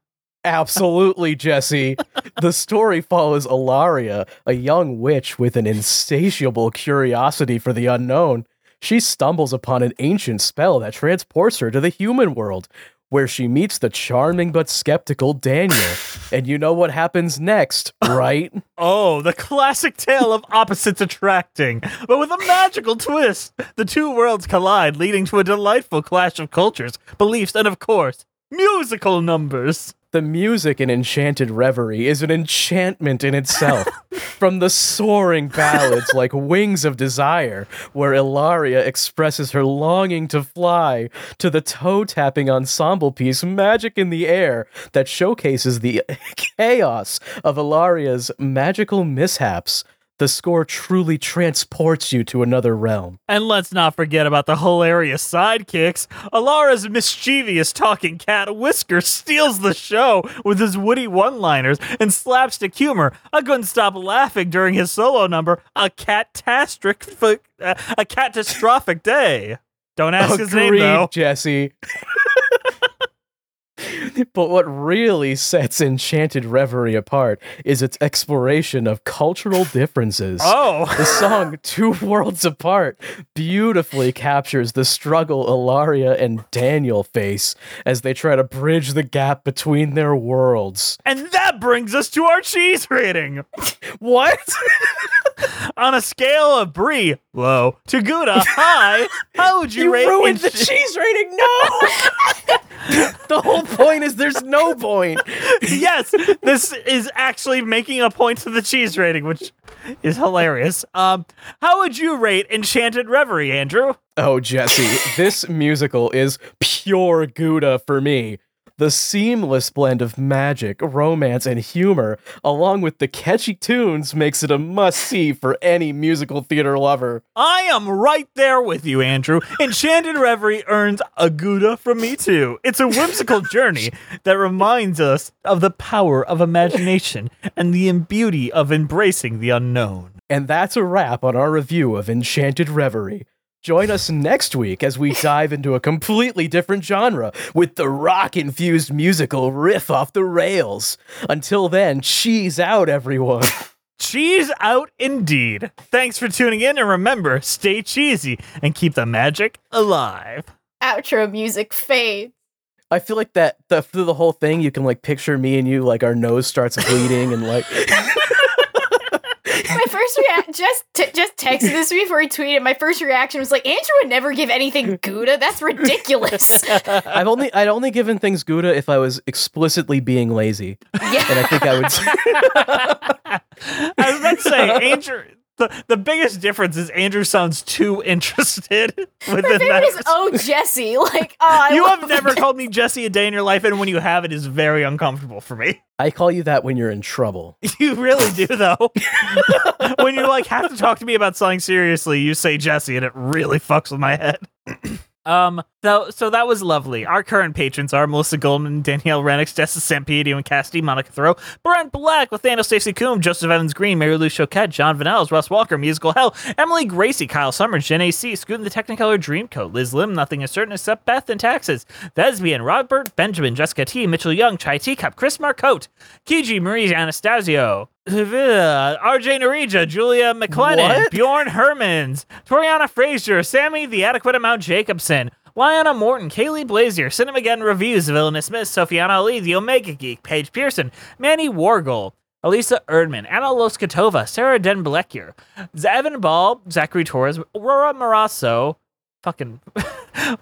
[SPEAKER 2] Absolutely, Jesse. the story follows Ilaria, a young witch with an insatiable curiosity for the unknown. She stumbles upon an ancient spell that transports her to the human world, where she meets the charming but skeptical Daniel. and you know what happens next, right?
[SPEAKER 1] Oh, the classic tale of opposites attracting, but with a magical twist. The two worlds collide, leading to a delightful clash of cultures, beliefs, and of course, musical numbers.
[SPEAKER 2] The music in Enchanted Reverie is an enchantment in itself. From the soaring ballads like Wings of Desire, where Ilaria expresses her longing to fly, to the toe tapping ensemble piece Magic in the Air that showcases the chaos of Ilaria's magical mishaps. The score truly transports you to another realm.
[SPEAKER 1] And let's not forget about the hilarious sidekicks. Alara's mischievous talking cat Whisker steals the show with his witty one-liners and slapstick humor. I couldn't stop laughing during his solo number, a catastrophic, uh, a catastrophic day. Don't ask his name though.
[SPEAKER 2] Jesse. but what really sets Enchanted Reverie apart is its exploration of cultural differences.
[SPEAKER 1] Oh.
[SPEAKER 2] the song Two Worlds Apart beautifully captures the struggle Ilaria and Daniel face as they try to bridge the gap between their worlds.
[SPEAKER 1] And that brings us to our cheese rating.
[SPEAKER 2] What?
[SPEAKER 1] On a scale of Brie low to Gouda high, how would you,
[SPEAKER 2] You
[SPEAKER 1] rate
[SPEAKER 2] ruined the
[SPEAKER 1] Ench-
[SPEAKER 2] cheese rating. No. the whole point is there's no point.
[SPEAKER 1] yes, this is actually making a point to the cheese rating, which is hilarious. Um, how would you rate Enchanted Reverie, Andrew?
[SPEAKER 2] Oh, Jesse, this musical is pure Gouda for me. The seamless blend of magic, romance, and humor, along with the catchy tunes, makes it a must see for any musical theater lover.
[SPEAKER 1] I am right there with you, Andrew. Enchanted Reverie earns a Gouda from me too. It's a whimsical journey that reminds us of the power of imagination and the beauty of embracing the unknown.
[SPEAKER 2] And that's a wrap on our review of Enchanted Reverie. Join us next week as we dive into a completely different genre with the rock infused musical riff off the rails. Until then, cheese out, everyone.
[SPEAKER 1] Cheese out indeed. Thanks for tuning in, and remember, stay cheesy and keep the magic alive.
[SPEAKER 3] Outro music fades.
[SPEAKER 2] I feel like that the, through the whole thing, you can like picture me and you, like our nose starts bleeding and like.
[SPEAKER 3] My first reaction, just t- just texted this before he tweeted. My first reaction was like, Andrew would never give anything Gouda. That's ridiculous.
[SPEAKER 2] I've only I'd only given things Gouda if I was explicitly being lazy,
[SPEAKER 3] yeah.
[SPEAKER 2] and I think I would.
[SPEAKER 1] I was about to say, Andrew. The, the biggest difference is Andrew sounds too interested
[SPEAKER 3] My
[SPEAKER 1] within
[SPEAKER 3] favorite
[SPEAKER 1] that.
[SPEAKER 3] is oh Jesse. Like oh, I
[SPEAKER 1] you have never called me Jesse a day in your life, and when you have, it is very uncomfortable for me.
[SPEAKER 2] I call you that when you're in trouble.
[SPEAKER 1] You really do, though. when you like have to talk to me about something seriously, you say Jesse, and it really fucks with my head. Um, so so that was lovely. Our current patrons are Melissa Goldman, Danielle Renix, Jessa Sampietro and Cassidy, Monica Thoreau, Brent Black, Nathaniel Stacey Coombe, Joseph Evans Green, Mary Lou Choquette, John Vanells, Russ Walker, Musical Hell, Emily Gracie, Kyle Summers, Jen AC, Scootin' the Technicolor Dreamcoat, Liz Lim, Nothing is Certain Except Beth and Taxes, Thesbian, Robert Benjamin, Jessica T, Mitchell Young, Chai Teacup, Chris Marcotte, Kiji Marie Anastasio, RJ Narija, Julia McLennan? Bjorn Hermans, Toriana Frazier, Sammy the Adequate Amount Jacobson, Lyanna Morton, Kaylee Blazier, Cinemageddon Reviews, Villainous Smith, Sophiana Ali, The Omega Geek, Paige Pearson, Manny Wargle, Elisa Erdman, Anna Loskatova, Sarah Den Blekier, Evan Ball, Zachary Torres, Aurora Marasso, fucking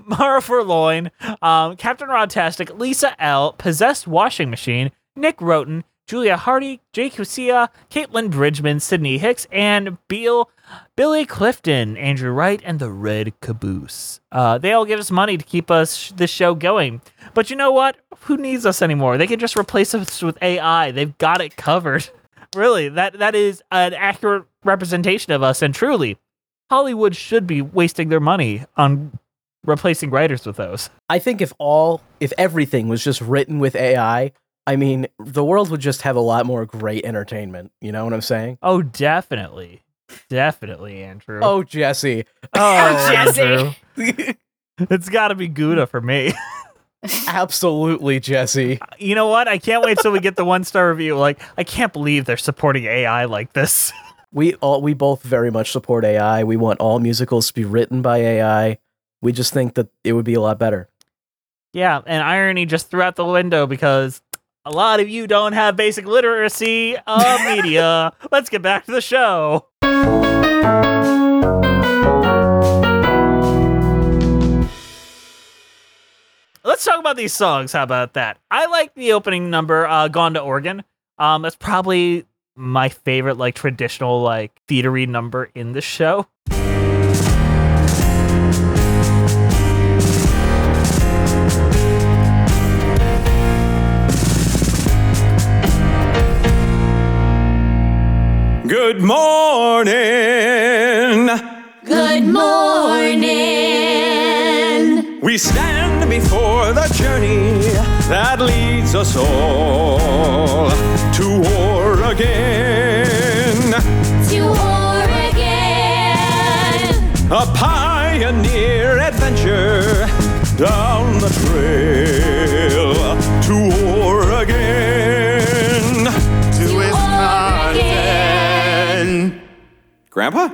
[SPEAKER 1] Mara Furloin, um, Captain Rodtastic, Lisa L, Possessed Washing Machine, Nick Roten, Julia Hardy, Jake Husia, Caitlin Bridgman, Sydney Hicks, and Beal, Billy Clifton, Andrew Wright, and the Red Caboose. Uh, they all give us money to keep us this show going. But you know what? Who needs us anymore? They can just replace us with AI. They've got it covered. really, that that is an accurate representation of us. And truly, Hollywood should be wasting their money on replacing writers with those.
[SPEAKER 2] I think if all, if everything was just written with AI, I mean, the world would just have a lot more great entertainment. You know what I'm saying?
[SPEAKER 1] Oh, definitely. Definitely, Andrew.
[SPEAKER 2] Oh, Jesse.
[SPEAKER 1] Oh,
[SPEAKER 3] oh,
[SPEAKER 1] Jesse. It's got to be Gouda for me.
[SPEAKER 2] Absolutely, Jesse.
[SPEAKER 1] you know what? I can't wait till we get the one star review. Like, I can't believe they're supporting AI like this.
[SPEAKER 2] We all we both very much support AI. We want all musicals to be written by AI. We just think that it would be a lot better.
[SPEAKER 1] yeah, and irony just threw out the window because a lot of you don't have basic literacy of media. Let's get back to the show. Let's talk about these songs. How about that? I like the opening number, uh, "Gone to Oregon." Um, that's probably my favorite, like traditional, like theatery number in the show.
[SPEAKER 5] Good morning.
[SPEAKER 4] Good morning.
[SPEAKER 5] We stand before the journey that leads us all to Oregon.
[SPEAKER 4] To Oregon.
[SPEAKER 5] A pioneer adventure down the trail Grandpa?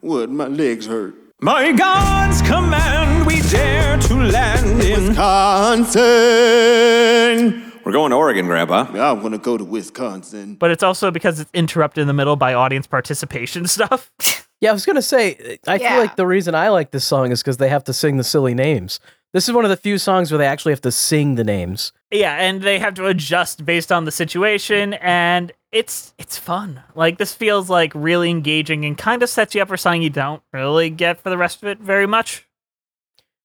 [SPEAKER 10] What? My legs hurt.
[SPEAKER 5] By God's command, we dare to land in
[SPEAKER 10] Wisconsin.
[SPEAKER 5] We're going to Oregon, Grandpa.
[SPEAKER 10] Yeah, I'm gonna go to Wisconsin.
[SPEAKER 1] But it's also because it's interrupted in the middle by audience participation stuff.
[SPEAKER 2] Yeah, I was gonna say. I
[SPEAKER 3] Yeah.
[SPEAKER 2] feel like the reason I like this song is because they have to sing the silly names. This is one of the few songs where they actually have to sing the names.
[SPEAKER 1] Yeah, and they have to adjust based on the situation, and it's it's fun. Like this feels like really engaging and kind of sets you up for something you don't really get for the rest of it very much.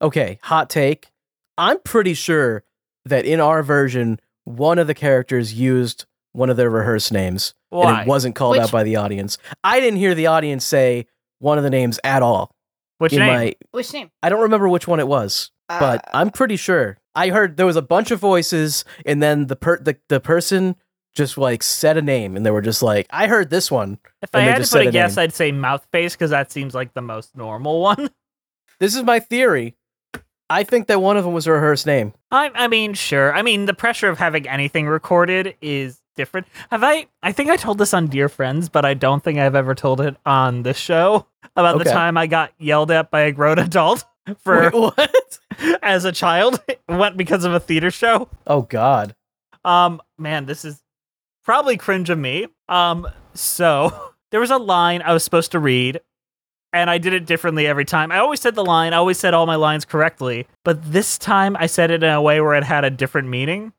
[SPEAKER 2] Okay, hot take. I'm pretty sure that in our version, one of the characters used one of their rehearsed names, and it wasn't called
[SPEAKER 3] Which-
[SPEAKER 2] out by the audience. I didn't hear the audience say one of the names at all.
[SPEAKER 1] Which
[SPEAKER 2] in
[SPEAKER 1] name?
[SPEAKER 2] my,
[SPEAKER 3] Which name?
[SPEAKER 2] I don't remember which one it was, but I'm uh. pretty sure. I heard there was a bunch of voices, and then the per the, the person just like said a name, and they were just like, "I heard this one."
[SPEAKER 1] If
[SPEAKER 2] and
[SPEAKER 1] I had to put
[SPEAKER 2] said
[SPEAKER 1] a guess,
[SPEAKER 2] name.
[SPEAKER 1] I'd say mouth face because that seems like the most normal one.
[SPEAKER 2] This is my theory. I think that one of them was a rehearsed name.
[SPEAKER 1] I, I mean, sure. I mean, the pressure of having anything recorded is different. Have I? I think I told this on Dear Friends, but I don't think I've ever told it on this show about the time I got yelled at by a grown adult for
[SPEAKER 2] Wait, what?
[SPEAKER 1] as a child. Went because of a theater show.
[SPEAKER 2] Oh God.
[SPEAKER 1] Um, man, this is probably cringe of me. Um, so there was a line I was supposed to read, and I did it differently every time. I always said the line, I always said all my lines correctly, but this time I said it in a way where it had a different meaning.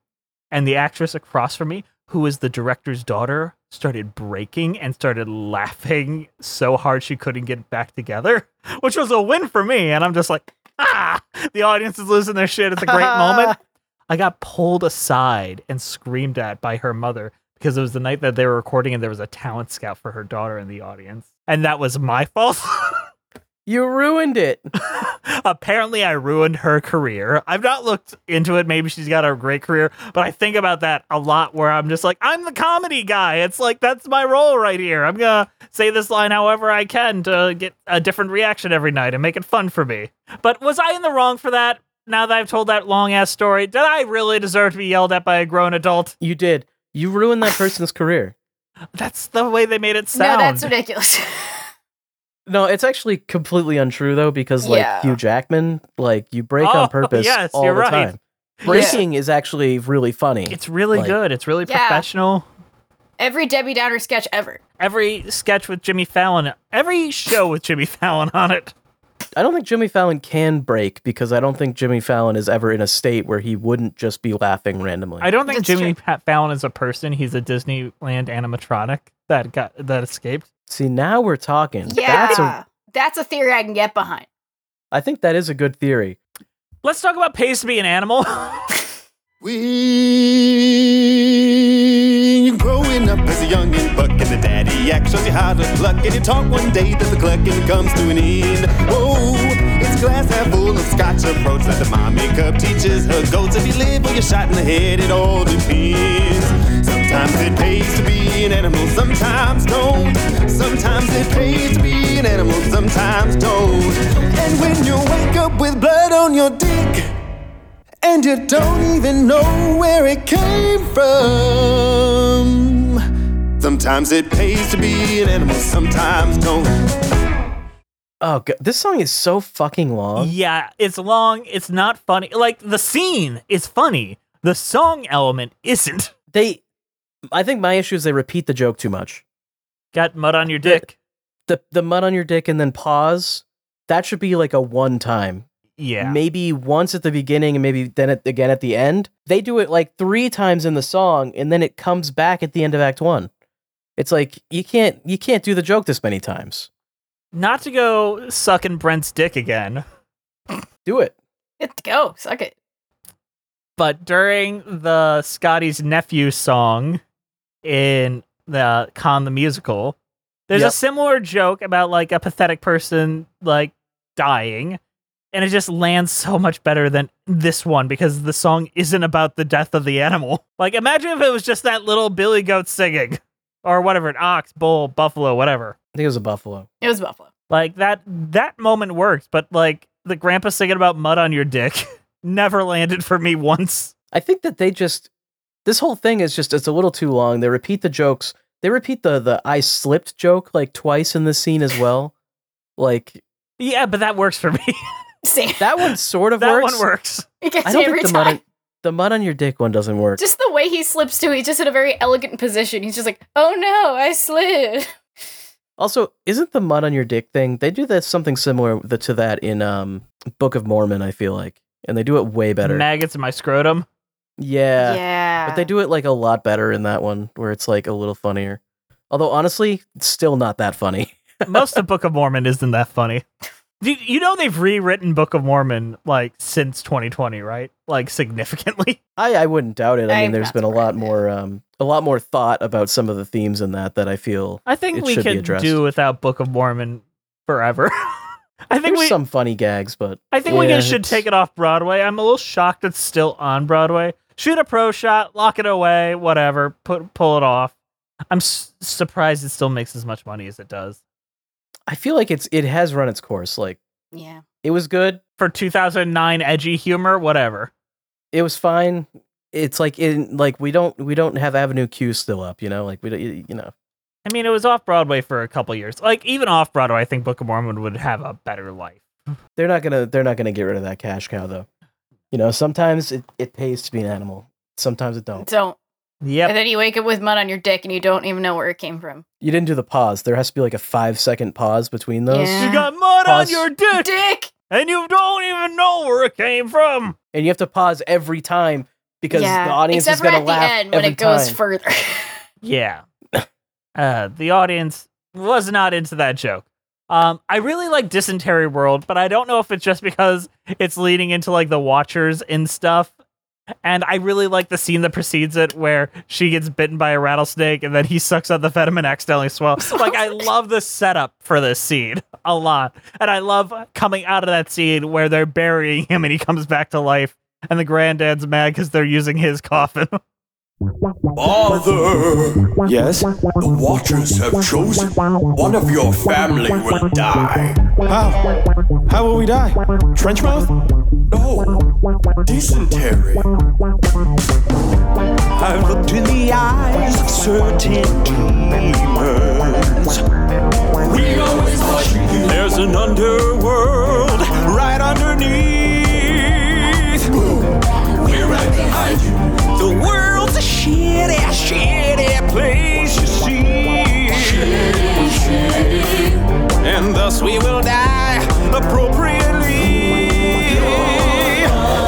[SPEAKER 1] And the actress across from me, who was the director's daughter, started breaking and started laughing so hard she couldn't get back together, which was a win for me. And I'm just like, ah, the audience is losing their shit. It's a great moment. I got pulled aside and screamed at by her mother because it was the night that they were recording and there was a talent scout for her daughter in the audience. And that was my fault.
[SPEAKER 2] You ruined it.
[SPEAKER 1] Apparently, I ruined her career. I've not looked into it. Maybe she's got a great career, but I think about that a lot where I'm just like, I'm the comedy guy. It's like, that's my role right here. I'm going to say this line however I can to get a different reaction every night and make it fun for me. But was I in the wrong for that? Now that I've told that long ass story, did I really deserve to be yelled at by a grown adult?
[SPEAKER 2] You did. You ruined that person's career.
[SPEAKER 1] That's the way they made it sound.
[SPEAKER 3] No, that's ridiculous.
[SPEAKER 2] No, it's actually completely untrue though, because like
[SPEAKER 3] Yeah.
[SPEAKER 2] Hugh Jackman, like you break
[SPEAKER 1] Oh,
[SPEAKER 2] on purpose
[SPEAKER 1] yes,
[SPEAKER 2] all
[SPEAKER 1] you're
[SPEAKER 2] the
[SPEAKER 1] right.
[SPEAKER 2] time. Breaking is actually really funny.
[SPEAKER 1] It's really
[SPEAKER 2] Like-
[SPEAKER 1] good. It's really
[SPEAKER 3] Yeah.
[SPEAKER 1] professional.
[SPEAKER 3] Every Debbie Downer sketch ever.
[SPEAKER 1] Every sketch with Jimmy Fallon, every show with Jimmy Fallon on it.
[SPEAKER 2] I don't think Jimmy Fallon can break because I don't think Jimmy Fallon is ever in a state where he wouldn't just be laughing randomly.
[SPEAKER 1] I don't think Jimmy Pat Fallon is a person. He's a Disneyland animatronic that got that escaped.
[SPEAKER 2] See, now we're talking.
[SPEAKER 3] Yeah.
[SPEAKER 2] That's a
[SPEAKER 3] That's a theory I can get behind.
[SPEAKER 2] I think that is a good theory.
[SPEAKER 1] Let's talk about pays to be an animal.
[SPEAKER 10] When up as buck and the daddy act shows you how to cluck and you talk one day that the clucking comes to an end. Whoa, it's glass half full of scotch approach that the mommy cub teaches her goats. If you live or you're shot in the head, it all depends. Sometimes it pays to be an animal, sometimes don't. Sometimes it pays to be an animal, sometimes don't. And when you wake up with blood on your dick, and you don't even know where it came from. Sometimes it pays to be an animal, sometimes don't.
[SPEAKER 2] Oh god, this song is so fucking long.
[SPEAKER 1] yeah, it's long. It's not funny. Like the scene is funny. The song element isn't.
[SPEAKER 2] They I think my issue is they repeat the joke too much.
[SPEAKER 1] Got mud on your dick.
[SPEAKER 2] The the mud on your dick and then pause. That should be like a one time.
[SPEAKER 1] Yeah.
[SPEAKER 2] Maybe once at the beginning and maybe then at, again at the end. They do it like three times in the song and then it comes back at the end of act 1. It's like you can't you can't do the joke this many times.
[SPEAKER 1] Not to go sucking Brent's dick again,
[SPEAKER 2] Do it.
[SPEAKER 3] Get go. Suck it.
[SPEAKER 1] but during the Scotty's nephew song in the Con the musical, there's
[SPEAKER 2] Yep.
[SPEAKER 1] a similar joke about like a pathetic person like dying, and it just lands so much better than this one because the song isn't about the death of the animal. Like imagine if it was just that little billy goat singing or whatever, an ox, bull, buffalo, whatever.
[SPEAKER 2] I think it was a buffalo.
[SPEAKER 3] It was Buffalo.
[SPEAKER 1] Like that that moment worked, but like the grandpa singing about mud on your dick never landed for me once.
[SPEAKER 2] I think that they just this whole thing is just it's a little too long. They repeat the jokes. They repeat the the I slipped joke like twice in this scene as well. Like
[SPEAKER 1] Yeah, but that works for me.
[SPEAKER 3] Same.
[SPEAKER 2] that one sort of
[SPEAKER 1] that
[SPEAKER 2] works.
[SPEAKER 1] one works.
[SPEAKER 3] It gets
[SPEAKER 2] I don't
[SPEAKER 3] every
[SPEAKER 2] think the
[SPEAKER 3] time.
[SPEAKER 2] mud on, the mud on your dick one doesn't work.
[SPEAKER 3] Just the way he slips too. He's just in a very elegant position. He's just like, oh no, I slid.
[SPEAKER 2] Also, isn't the mud on your dick thing? They do that something similar to that in um Book of Mormon. I feel like, and they do it way better.
[SPEAKER 1] Maggots in my scrotum.
[SPEAKER 2] yeah,
[SPEAKER 3] Yeah.
[SPEAKER 2] but they do it like a lot better in that one, where it's like a little funnier. Although honestly, it's still not that funny.
[SPEAKER 1] Most of Book of Mormon isn't that funny. You, you know they've rewritten Book of Mormon like since 2020, right? Like significantly.
[SPEAKER 2] I, I wouldn't doubt it. I mean,
[SPEAKER 3] I'm
[SPEAKER 2] there's
[SPEAKER 3] not
[SPEAKER 2] been a lot more um a lot more thought about some of the themes in that that I feel
[SPEAKER 1] I think
[SPEAKER 2] it
[SPEAKER 1] we
[SPEAKER 2] should be
[SPEAKER 1] could
[SPEAKER 2] addressed.
[SPEAKER 1] do without Book of Mormon forever. I think
[SPEAKER 2] There's
[SPEAKER 1] we
[SPEAKER 2] some funny gags, but
[SPEAKER 1] I think we
[SPEAKER 2] yeah,
[SPEAKER 1] should
[SPEAKER 2] it's-
[SPEAKER 1] take it off Broadway. I'm a little shocked it's still on Broadway. Shoot a pro shot, lock it away, whatever. Put pull it off. I'm s- surprised it still makes as much money as it does.
[SPEAKER 2] I feel like it's it has run its course. Like
[SPEAKER 3] Yeah.
[SPEAKER 2] it was good.
[SPEAKER 1] For 2009 edgy humor, whatever.
[SPEAKER 2] It was fine. It's like in like we don't we don't have Avenue Q still up. You know, like we don't you you know.
[SPEAKER 1] I mean, it was off Broadway for a couple years. Like even off Broadway, I think Book of Mormon would have a better life.
[SPEAKER 2] They're not gonna they're not gonna get rid of that cash cow though. You know, sometimes it, it pays to be an animal. Sometimes it don't.
[SPEAKER 3] Don't.
[SPEAKER 1] Yep.
[SPEAKER 3] And then you wake up with mud on your dick and you don't even know where it came from.
[SPEAKER 2] You didn't do the pause. There has to be like a five second pause between those.
[SPEAKER 3] Yeah.
[SPEAKER 1] You got mud
[SPEAKER 2] Pause.
[SPEAKER 1] on your dick,
[SPEAKER 3] Dick!
[SPEAKER 1] and you don't even know where it came from.
[SPEAKER 2] And you have to pause every time because
[SPEAKER 3] yeah.
[SPEAKER 2] the audience
[SPEAKER 3] Except
[SPEAKER 2] is gonna
[SPEAKER 3] at
[SPEAKER 2] laugh
[SPEAKER 3] the end when
[SPEAKER 2] every
[SPEAKER 3] it goes
[SPEAKER 2] time.
[SPEAKER 3] further.
[SPEAKER 1] Yeah. uh, the audience was not into that joke. Um, I really like Dysentery World, but I don't know if it's just because it's leading into like the Watchers and stuff. And I really like the scene that precedes it where she gets bitten by a rattlesnake and then he sucks out the venom and accidentally swells. Like, I love the setup for this scene a lot. And I love coming out of that scene where they're burying him and he comes back to life. And the granddad's mad because they're using his coffin.
[SPEAKER 5] Father! Yes? The Watchers have chosen one of your family will die.
[SPEAKER 10] How? How will we die? Trench mouth?
[SPEAKER 5] No. Dysentery.
[SPEAKER 11] I've looked in the eyes of certain demons.
[SPEAKER 5] We always watch you.
[SPEAKER 11] There's an underworld right underneath.
[SPEAKER 5] We're right behind you.
[SPEAKER 11] The world's a shitty, shitty place, you see. And thus we will die appropriately.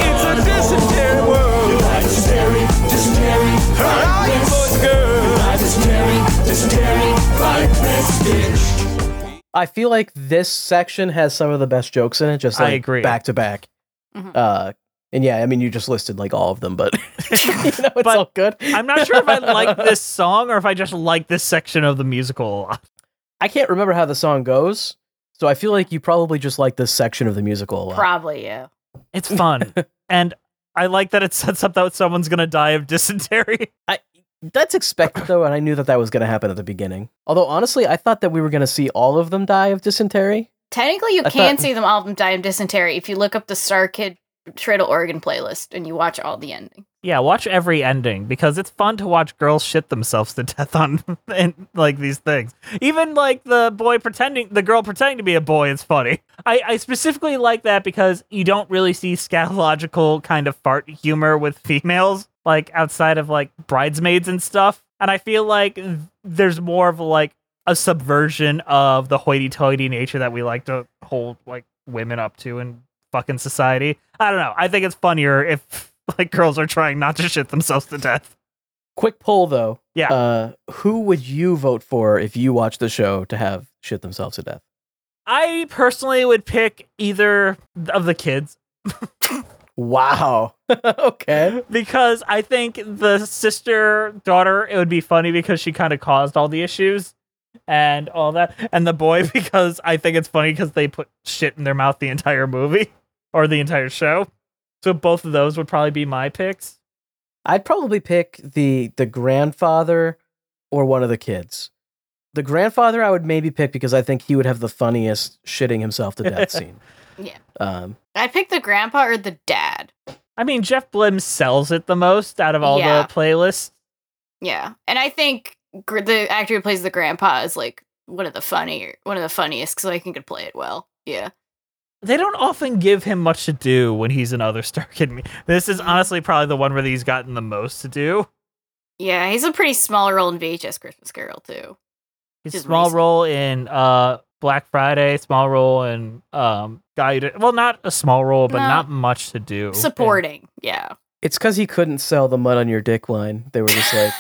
[SPEAKER 11] It's a dysentery world.
[SPEAKER 5] Dysentery, dysentery,
[SPEAKER 11] Hurrah, you boys, girls.
[SPEAKER 5] Dysentery, dysentery, like this bitch.
[SPEAKER 2] I feel like this section has some of the best jokes in it, just
[SPEAKER 1] I
[SPEAKER 2] like
[SPEAKER 1] agree.
[SPEAKER 2] back to back.
[SPEAKER 3] Mhm.
[SPEAKER 2] Uh, and yeah, I mean, you just listed like all of them, but you know, it's
[SPEAKER 1] But
[SPEAKER 2] all good.
[SPEAKER 1] I'm not sure if I like this song or if I just like this section of the musical.
[SPEAKER 2] I can't remember how the song goes, so I feel like you probably just like this section of the musical a lot.
[SPEAKER 3] Probably, yeah.
[SPEAKER 1] It's fun. and I like that it sets up that someone's going to die of dysentery.
[SPEAKER 2] I, That's expected though, and I knew that that was going to happen at the beginning. Although honestly, I thought that we were going to see all of them die of dysentery.
[SPEAKER 3] Technically, you
[SPEAKER 2] I
[SPEAKER 3] can
[SPEAKER 2] thought-
[SPEAKER 3] see them all of them die of dysentery if you look up the Star Kid Trail to Oregon playlist and you watch all the ending.
[SPEAKER 1] Yeah, watch every ending because it's fun to watch girls shit themselves to death on and like these things. Even like the boy pretending, the girl pretending to be a boy is funny. I, I specifically like that because you don't really see scatological kind of fart humor with females, like outside of like bridesmaids and stuff. And I feel like there's more of like a subversion of the hoity-toity nature that we like to hold like women up to in fucking society. I don't know. I think it's funnier if like girls are trying not to shit themselves to death.
[SPEAKER 2] Quick poll though.
[SPEAKER 1] Yeah.
[SPEAKER 2] Uh, who would you vote for if you watched the show to have shit themselves to death?
[SPEAKER 1] I personally would pick either of the kids
[SPEAKER 2] Wow. okay.
[SPEAKER 1] because I think the sister daughter it would be funny because she kind of caused all the issues and all that, and the boy because I think it's funny because they put shit in their mouth the entire movie or the entire show. So both of those would probably be my picks.
[SPEAKER 2] I'd probably pick the the grandfather or one of the kids. The grandfather I would maybe pick because I think he would have the funniest shitting himself to death scene.
[SPEAKER 3] Yeah.
[SPEAKER 2] Um,
[SPEAKER 3] I picked the grandpa or the dad.
[SPEAKER 1] I mean, Jeff Blim sells it the most out of all
[SPEAKER 3] Yeah.
[SPEAKER 1] the playlists.
[SPEAKER 3] Yeah. And I think gr- the actor who plays the grandpa is like one of the funnier, one of the funniest because I think he could play it well. Yeah.
[SPEAKER 1] they don't often give him much to do when he's in other Star Kid. Me- This is honestly probably the one where he's gotten the most to do.
[SPEAKER 3] Yeah. He's a pretty small role in VHS Christmas Carol, too.
[SPEAKER 1] He's
[SPEAKER 3] Just
[SPEAKER 1] small
[SPEAKER 3] recent.
[SPEAKER 1] role in uh Black Friday, small role in um Guy. Who Did- Well, not a small role, but
[SPEAKER 3] No.
[SPEAKER 1] not much to do.
[SPEAKER 3] Supporting. Yeah.
[SPEAKER 2] it's because he couldn't sell the mud on your dick line. They were just like,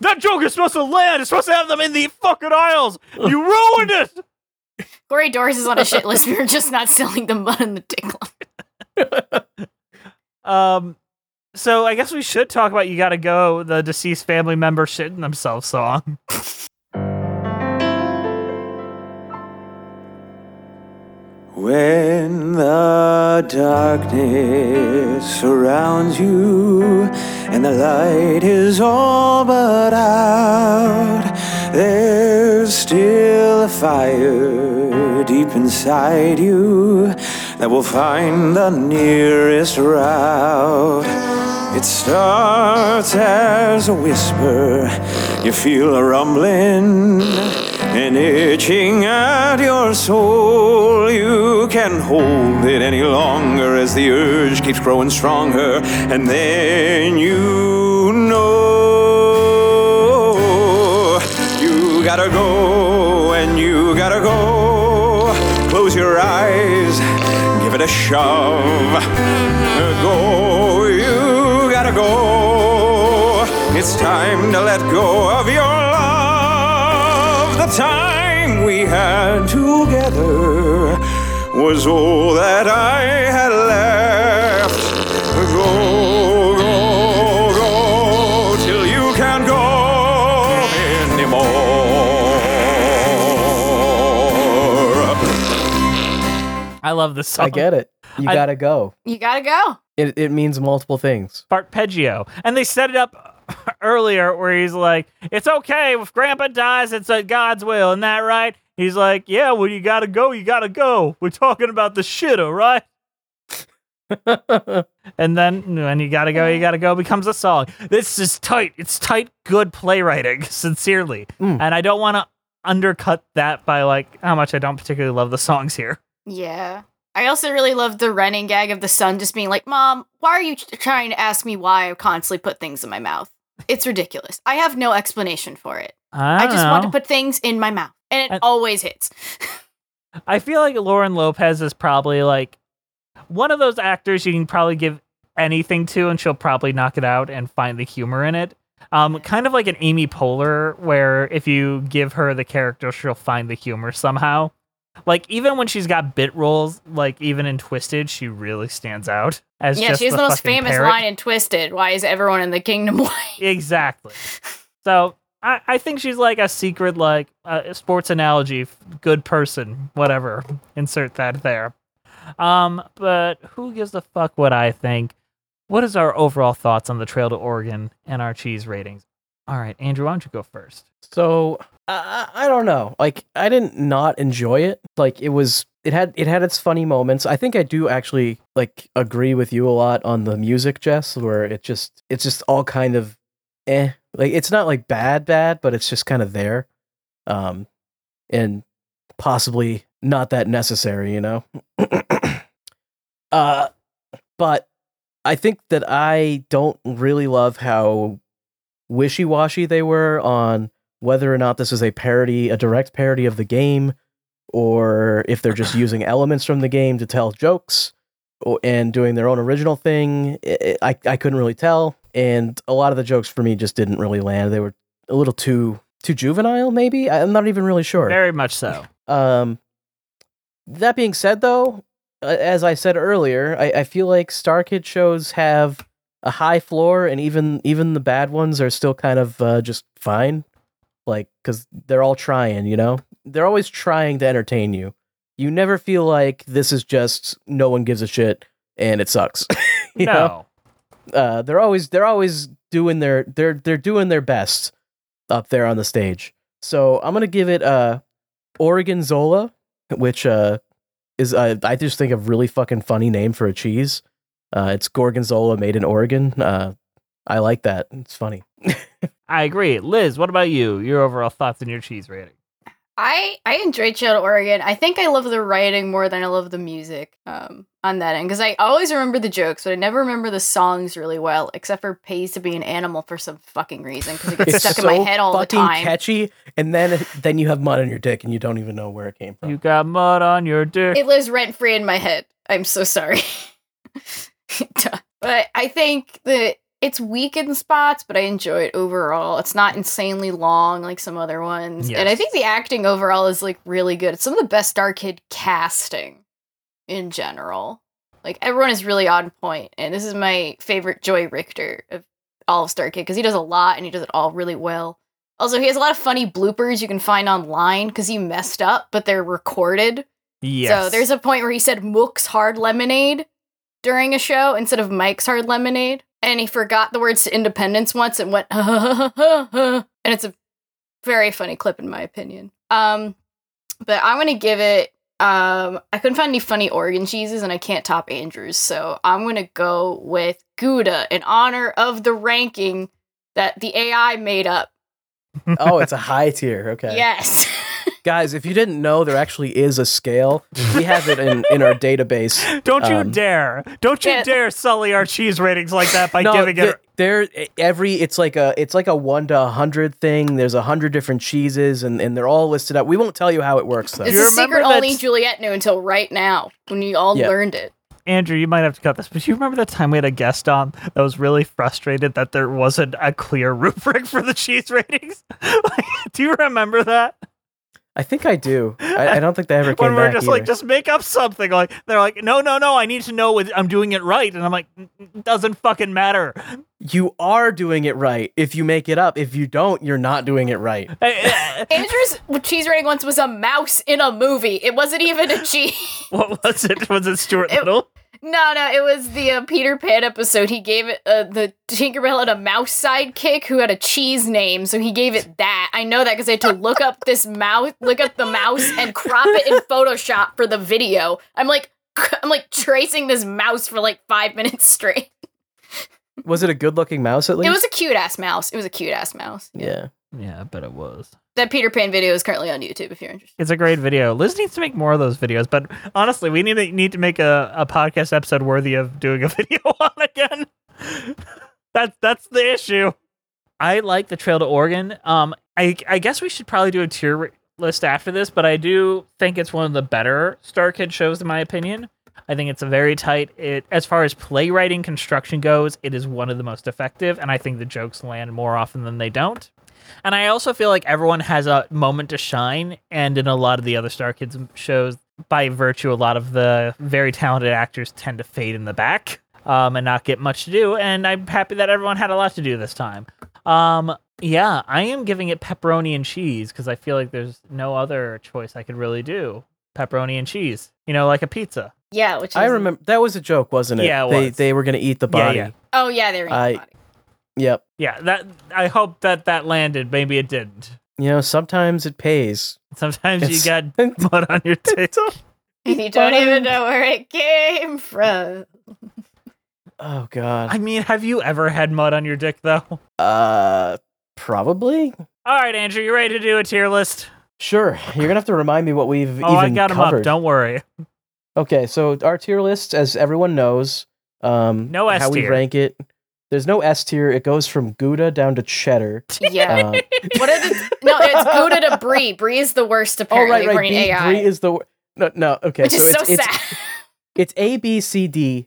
[SPEAKER 1] That joke is supposed to land. It's supposed to have them in the fucking aisles. You ruined it.
[SPEAKER 3] Corey Dorris is on a shit list. We are just not selling the mud in the dick line.
[SPEAKER 1] Um. So I guess we should talk about "You Gotta Go," the deceased family member shitting themselves song.
[SPEAKER 11] When the darkness surrounds you and the light is all but out, there's still a fire deep inside you that will find the nearest route. It starts as a whisper, you feel a rumbling itching at your soul. You can't hold it any longer as the urge keeps growing stronger, and then you know you gotta go, and you gotta go. Close your eyes, give it a shove. Go, you gotta go. It's time to let go of your time we had together was all that I had left. Go, go, go, till you can't go anymore.
[SPEAKER 1] I love this song.
[SPEAKER 2] I get it. You gotta go.
[SPEAKER 3] You gotta go.
[SPEAKER 2] It, it means multiple things.
[SPEAKER 1] Arpeggio. And they set it up earlier where he's like, It's okay if grandpa dies, it's uh, God's will, isn't that right? He's like, Yeah, well, you gotta go, you gotta go. We're talking about the shit, all right? and then when you gotta go, you gotta go becomes a song. This is tight. It's tight, good playwriting, sincerely.
[SPEAKER 2] Mm.
[SPEAKER 1] And I don't want to undercut that by like how much I don't particularly love the songs here.
[SPEAKER 3] Yeah. I also really love the running gag of the son just being like, Mom, why are you trying to ask me why I constantly put things in my mouth? It's ridiculous. I have no explanation for it.
[SPEAKER 1] I,
[SPEAKER 3] I just
[SPEAKER 1] don't
[SPEAKER 3] want to put things in my mouth. And it
[SPEAKER 1] And-
[SPEAKER 3] always hits.
[SPEAKER 1] I feel like Lauren Lopez is probably like one of those actors you can probably give anything to and she'll probably knock it out and find the humor in it. Um, kind of like an Amy Poehler, where if you give her the character, she'll find the humor somehow. Like even when she's got bit roles, like even in Twisted, she really stands out as
[SPEAKER 3] yeah,
[SPEAKER 1] just
[SPEAKER 3] she has the, most famous
[SPEAKER 1] parrot.
[SPEAKER 3] line in Twisted. Why is everyone in the kingdom white?
[SPEAKER 1] Exactly. So I, I think she's like a secret, like uh, sports analogy, good person, whatever. Insert that there. Um, but who gives a fuck what I think? What is our overall thoughts on the Trail to Oregon and our cheese ratings? All right, Andrew, why don't you go first?
[SPEAKER 2] So I I don't know. Like I didn't not enjoy it. Like it was it had it had its funny moments. I think I do actually like agree with you a lot on the music, Jess, where it just it's just all kind of eh. Like it's not like bad bad, but it's just kind of there. Um and possibly not that necessary, you know. uh but I think that I don't really love how wishy-washy they were on whether or not this is a parody, a direct parody of the game, or if they're just using elements from the game to tell jokes or, and doing their own original thing. I, I I couldn't really tell, and a lot of the jokes for me just didn't really land. They were a little too too juvenile, maybe. I'm not even really sure.
[SPEAKER 1] Very much so.
[SPEAKER 2] Um, that being said, though, as I said earlier, I, I feel like Star Kid shows have a high floor, and even even the bad ones are still kind of uh, just fine. Like, because they're all trying, you know, they're always trying to entertain you. You never feel like this is just no one gives a shit and it sucks. you know?
[SPEAKER 1] No.
[SPEAKER 2] uh, they're always they're always doing their they're they're doing their best up there on the stage. So I'm gonna give it uh Oregon Zola, which uh is uh, I just think a really fucking funny name for a cheese. Uh, it's Gorgonzola made in Oregon. Uh, I like that. It's funny.
[SPEAKER 1] I agree. Liz, what about you? Your overall thoughts on your cheese rating?
[SPEAKER 3] I I enjoyed Trail to Oregon. I think I love the writing more than I love the music um, on that end because I always remember the jokes, but I never remember the songs really well, except for "Pays to Be an Animal" for some fucking reason because it gets
[SPEAKER 2] It's
[SPEAKER 3] stuck
[SPEAKER 2] so
[SPEAKER 3] in my head all the
[SPEAKER 2] fucking
[SPEAKER 3] time.
[SPEAKER 2] catchy, and then then you have mud on your dick and you don't even know where it came from.
[SPEAKER 1] You got mud on your dick.
[SPEAKER 3] It lives rent free in my head. I'm so sorry. but I think that it's weak in spots, but I enjoy it overall. It's not insanely long like some other ones. And I think the acting overall is like really good. It's some of the best Star Kid casting in general. Like everyone is really on point. And this is my favorite Joey Richter of all of Star Kid because he does a lot and he does it all really well. Also, he has a lot of funny bloopers you can find online because he messed up, but they're recorded.
[SPEAKER 1] Yes.
[SPEAKER 3] So there's a point where he said Mook's Hard Lemonade during a show instead of Mike's Hard Lemonade. And he forgot the words to independence once and went, and it's a very funny clip in my opinion. Um, but I'm gonna give it. Um, I couldn't find any funny Oregon cheeses, and I can't top Andrews, so I'm gonna go with Gouda in honor of the ranking that the AI made up.
[SPEAKER 2] oh, it's a high tier. Okay.
[SPEAKER 3] Yes.
[SPEAKER 2] Guys, if you didn't know, there actually is a scale. We have it in, in our database.
[SPEAKER 1] Don't you
[SPEAKER 2] Um,
[SPEAKER 1] dare! Don't you dare sully our cheese ratings like that by
[SPEAKER 2] no,
[SPEAKER 1] giving it.
[SPEAKER 2] there every it's like a it's like a one to a hundred thing. There's a hundred different cheeses, and, and they're all listed out. We won't tell you how it works though.
[SPEAKER 3] It's
[SPEAKER 1] You
[SPEAKER 3] a
[SPEAKER 1] remember
[SPEAKER 3] secret
[SPEAKER 1] that-
[SPEAKER 3] only Juliet knew until right now when you all
[SPEAKER 2] Yeah.
[SPEAKER 3] learned it.
[SPEAKER 1] Andrew, you might have to cut this, but you remember the time we had a guest on that was really frustrated that there wasn't a clear rubric for the cheese ratings? Like, do you remember that?
[SPEAKER 2] I think I do. I, I don't think they ever came
[SPEAKER 1] when we're
[SPEAKER 2] back
[SPEAKER 1] just like, just make up something. Like they're like, no, no, no, I need to know what I'm doing it right, and I'm like, "N- n- doesn't fucking matter.
[SPEAKER 2] You are doing it right if you make it up. If you don't, you're not doing it right. Eh, eh, eh.
[SPEAKER 3] Andrew's cheese rating once was a mouse in a movie. It wasn't even a cheese.
[SPEAKER 1] What was it? Was it Stuart Little?
[SPEAKER 3] No, no, it was the uh, Peter Pan episode. He gave it uh, the Tinkerbell had a mouse sidekick who had a cheese name, so he gave it that. I know that because I had to look up this mouse, look up the mouse, and crop it in Photoshop for the video. I'm like, I'm like tracing this mouse for like five minutes straight.
[SPEAKER 2] Was it a good looking mouse at least?
[SPEAKER 3] It was a cute ass mouse. It was a cute ass mouse.
[SPEAKER 2] yeah.
[SPEAKER 1] Yeah, I bet it was.
[SPEAKER 3] That Peter Pan video is currently on YouTube if you're interested.
[SPEAKER 1] It's a great video. Liz needs to make more of those videos, but honestly, we need to need to make a, a podcast episode worthy of doing a video on again. that's that's the issue. I like the Trail to Oregon. Um, I I guess we should probably do a tier list after this, but I do think it's one of the better Star Kid shows in my opinion. I think it's a very tight. It as far as playwriting construction goes, it is one of the most effective, and I think the jokes land more often than they don't. And I also feel like everyone has a moment to shine, and in a lot of the other Star Kids shows, by virtue, a lot of the very talented actors tend to fade in the back um, and not get much to do. And I'm happy that everyone had a lot to do this time. Um, yeah, I am giving it pepperoni and cheese because I feel like there's no other choice I could really do. Pepperoni and cheese, you know, like a pizza.
[SPEAKER 3] Yeah, which is
[SPEAKER 2] I remember that was a joke, wasn't it?
[SPEAKER 1] Yeah, it
[SPEAKER 2] they
[SPEAKER 1] was.
[SPEAKER 2] they were gonna eat the body.
[SPEAKER 1] yeah.
[SPEAKER 3] Oh yeah, they're in
[SPEAKER 2] I-
[SPEAKER 3] the body.
[SPEAKER 2] Yep.
[SPEAKER 1] Yeah, that I hope that that landed. Maybe it didn't.
[SPEAKER 2] You know, sometimes it pays.
[SPEAKER 1] Sometimes
[SPEAKER 2] It's-
[SPEAKER 1] you got mud on your tail.
[SPEAKER 3] And you don't even know where it came from.
[SPEAKER 2] Oh god.
[SPEAKER 1] I mean, have you ever had mud on your dick though?
[SPEAKER 2] Uh, probably.
[SPEAKER 1] All right, Andrew, you ready to do a tier list?
[SPEAKER 2] Sure. You're gonna have to remind me what we've
[SPEAKER 1] Oh,
[SPEAKER 2] even
[SPEAKER 1] I got 'em up.
[SPEAKER 2] covered.
[SPEAKER 1] Don't worry.
[SPEAKER 2] Okay, so our tier list, as everyone knows, um,
[SPEAKER 1] No S
[SPEAKER 2] how we rank it. There's no S tier. It goes from Gouda down to Cheddar.
[SPEAKER 3] Yeah.
[SPEAKER 2] Um,
[SPEAKER 3] what are no? It's Gouda to Brie. Brie is the worst
[SPEAKER 2] oh
[SPEAKER 3] apparently
[SPEAKER 2] right, right.
[SPEAKER 3] according to
[SPEAKER 2] B,
[SPEAKER 3] AI.
[SPEAKER 2] Brie is the no, no. Okay,
[SPEAKER 3] which
[SPEAKER 2] so
[SPEAKER 3] is
[SPEAKER 2] it's
[SPEAKER 3] so
[SPEAKER 2] it's,
[SPEAKER 3] sad.
[SPEAKER 2] it's A B C D.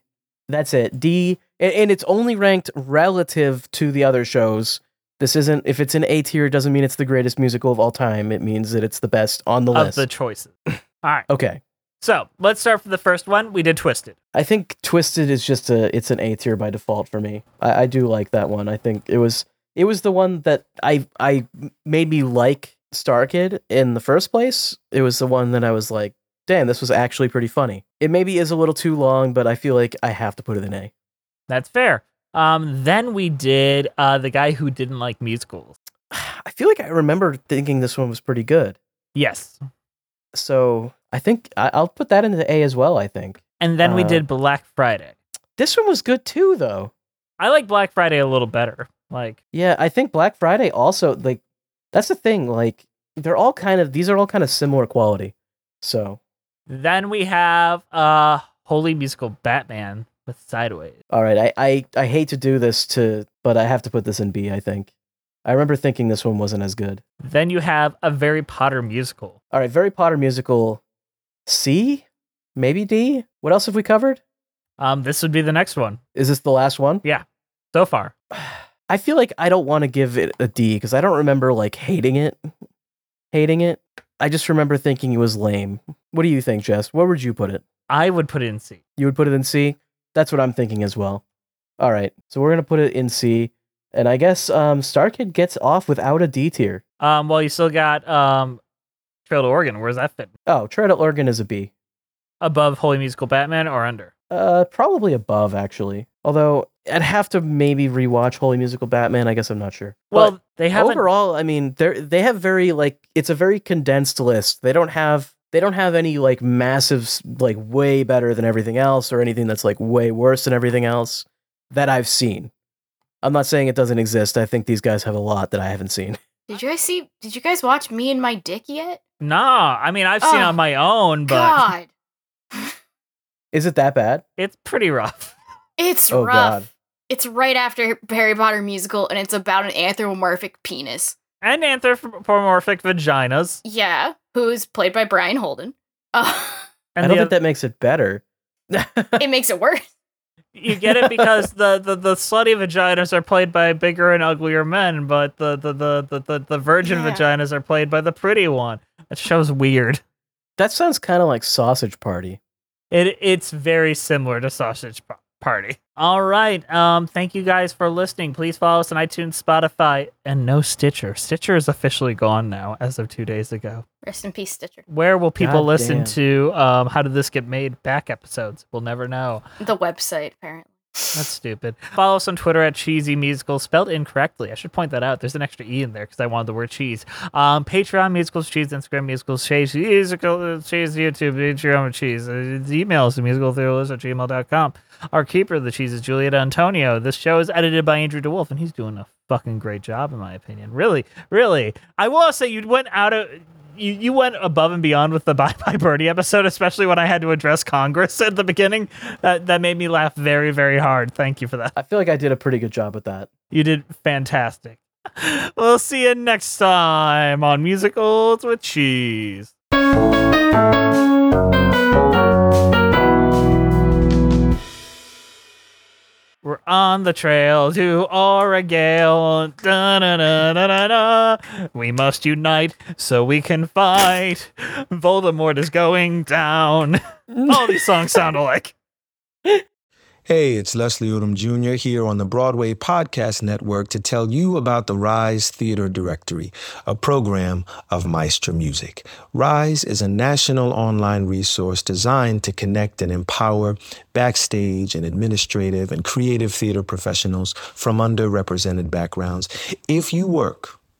[SPEAKER 2] That's it. D, and, and it's only ranked relative to the other shows. This isn't. If it's an A tier, it doesn't mean it's the greatest musical of all time. It means that it's the best on the
[SPEAKER 1] Of
[SPEAKER 2] list.
[SPEAKER 1] Of the choices. All right.
[SPEAKER 2] okay.
[SPEAKER 1] So let's start with the first one. We did Twisted.
[SPEAKER 2] I think Twisted is just a it's an A tier by default for me. I, I do like that one. I think it was it was the one that I I made me like Star Kid in the first place. It was the one that I was like, damn, this was actually pretty funny. It maybe is a little too long, but I feel like I have to put it in A.
[SPEAKER 1] That's fair. Um, then we did uh, the guy who didn't like musicals.
[SPEAKER 2] I feel like I remember thinking this one was pretty good.
[SPEAKER 1] Yes.
[SPEAKER 2] So I think I, I'll put that into A as well. I think.
[SPEAKER 1] And then we
[SPEAKER 2] Uh,
[SPEAKER 1] did Black Friday.
[SPEAKER 2] This one was good too, though.
[SPEAKER 1] I like Black Friday a little better. Like,
[SPEAKER 2] Yeah, I think Black Friday also like that's the thing. Like they're all kind of these are all kind of similar quality. So
[SPEAKER 1] then we have uh Holy Musical Batman with Sideways.
[SPEAKER 2] all right, I, I I hate to do this to, but I have to put this in B. I think. I remember thinking this one wasn't as good.
[SPEAKER 1] Then you have a Very Potter musical.
[SPEAKER 2] All right, Very Potter musical, C, maybe D. What else have we covered?
[SPEAKER 1] Um, this would be the next one.
[SPEAKER 2] Is this the last one?
[SPEAKER 1] Yeah, so far.
[SPEAKER 2] I feel like I don't want to give it a D because I don't remember like hating it, hating it. I just remember thinking it was lame. What do you think, Jess? Where would you put it?
[SPEAKER 1] I would put it in C.
[SPEAKER 2] You would put it in C? That's what I'm thinking as well. All right. So we're going to put it in C. And I guess um, Star Kid gets off without a D tier.
[SPEAKER 1] Um, well, you still got um, Trail to Oregon. Where's that fit?
[SPEAKER 2] Oh, Trail to Oregon is a B.
[SPEAKER 1] Above Holy Musical Batman or under?
[SPEAKER 2] Uh, probably above, actually. Although I'd have to maybe rewatch Holy Musical Batman. I guess I'm not sure.
[SPEAKER 1] Well,
[SPEAKER 2] But
[SPEAKER 1] they haven't.
[SPEAKER 2] overall, I mean, they they have very like it's a very condensed list. They don't have they don't have any like massive like way better than everything else or anything that's like way worse than everything else that I've seen. I'm not saying it doesn't exist. I think these guys have a lot that I haven't seen.
[SPEAKER 3] Did you guys see? Did you guys watch Me and My Dick yet?
[SPEAKER 1] Nah, I mean, I've seen it
[SPEAKER 3] Oh,
[SPEAKER 1] on my own, but
[SPEAKER 3] God,
[SPEAKER 2] Is it that bad?
[SPEAKER 1] it's pretty rough.
[SPEAKER 3] it's
[SPEAKER 2] Oh,
[SPEAKER 3] rough.
[SPEAKER 2] God.
[SPEAKER 3] It's right after Harry Potter musical, and it's about an anthropomorphic penis.
[SPEAKER 1] And anthropomorphic vaginas.
[SPEAKER 3] Yeah, who's played by Brian Holden. Uh,
[SPEAKER 1] And
[SPEAKER 2] I don't
[SPEAKER 1] the
[SPEAKER 2] think that makes it better.
[SPEAKER 3] it makes it worse.
[SPEAKER 1] You get it because the, the, the slutty vaginas are played by bigger and uglier men, but the the the the, the, the virgin
[SPEAKER 3] Yeah.
[SPEAKER 1] vaginas are played by the pretty one. That show's weird.
[SPEAKER 2] That sounds kind of like Sausage Party.
[SPEAKER 1] It it's very similar to Sausage Pa- Party. All right. Um, thank you guys for listening. Please follow us on iTunes, Spotify, and no Stitcher. Stitcher is officially gone now as of two days ago.
[SPEAKER 3] Rest in peace, Stitcher.
[SPEAKER 1] Where will people
[SPEAKER 2] God
[SPEAKER 1] listen
[SPEAKER 2] damn.
[SPEAKER 1] to um, How Did This Get Made back episodes? We'll never know.
[SPEAKER 3] The website, apparently.
[SPEAKER 1] That's stupid. Follow us on Twitter at Cheesy Musical, spelled incorrectly. I should point that out. There's an extra E in there because I wanted the word cheese. Um, Patreon, Musicals Cheese, Instagram, Musicals Cheese, Musical Cheese, YouTube, Patreon Cheese. Uh, email us at musicaltheorist at gmail.com. Our keeper of the cheese is Juliet Antonio. This show is edited by Andrew DeWolf, and he's doing a fucking great job, in my opinion. Really, really. I will say you went out of. You, you went above and beyond with the Bye Bye Birdie episode, especially when I had to address Congress at the beginning. That that made me laugh very, very hard. Thank you for that.
[SPEAKER 2] I feel like I did a pretty good job with that.
[SPEAKER 1] You did fantastic. We'll see you next time on Musicals with Cheese. We're on the trail to Oregale. Da-na-na-na-na-na. We must unite so we can fight. Voldemort is going down. All these songs sound alike.
[SPEAKER 12] Hey, it's Leslie Odom Jr. here on the Broadway Podcast Network to tell you about the Rise Theater Directory, a program of Maestra Music. Rise is a national online resource designed to connect and empower backstage and administrative and creative theater professionals from underrepresented backgrounds. If you work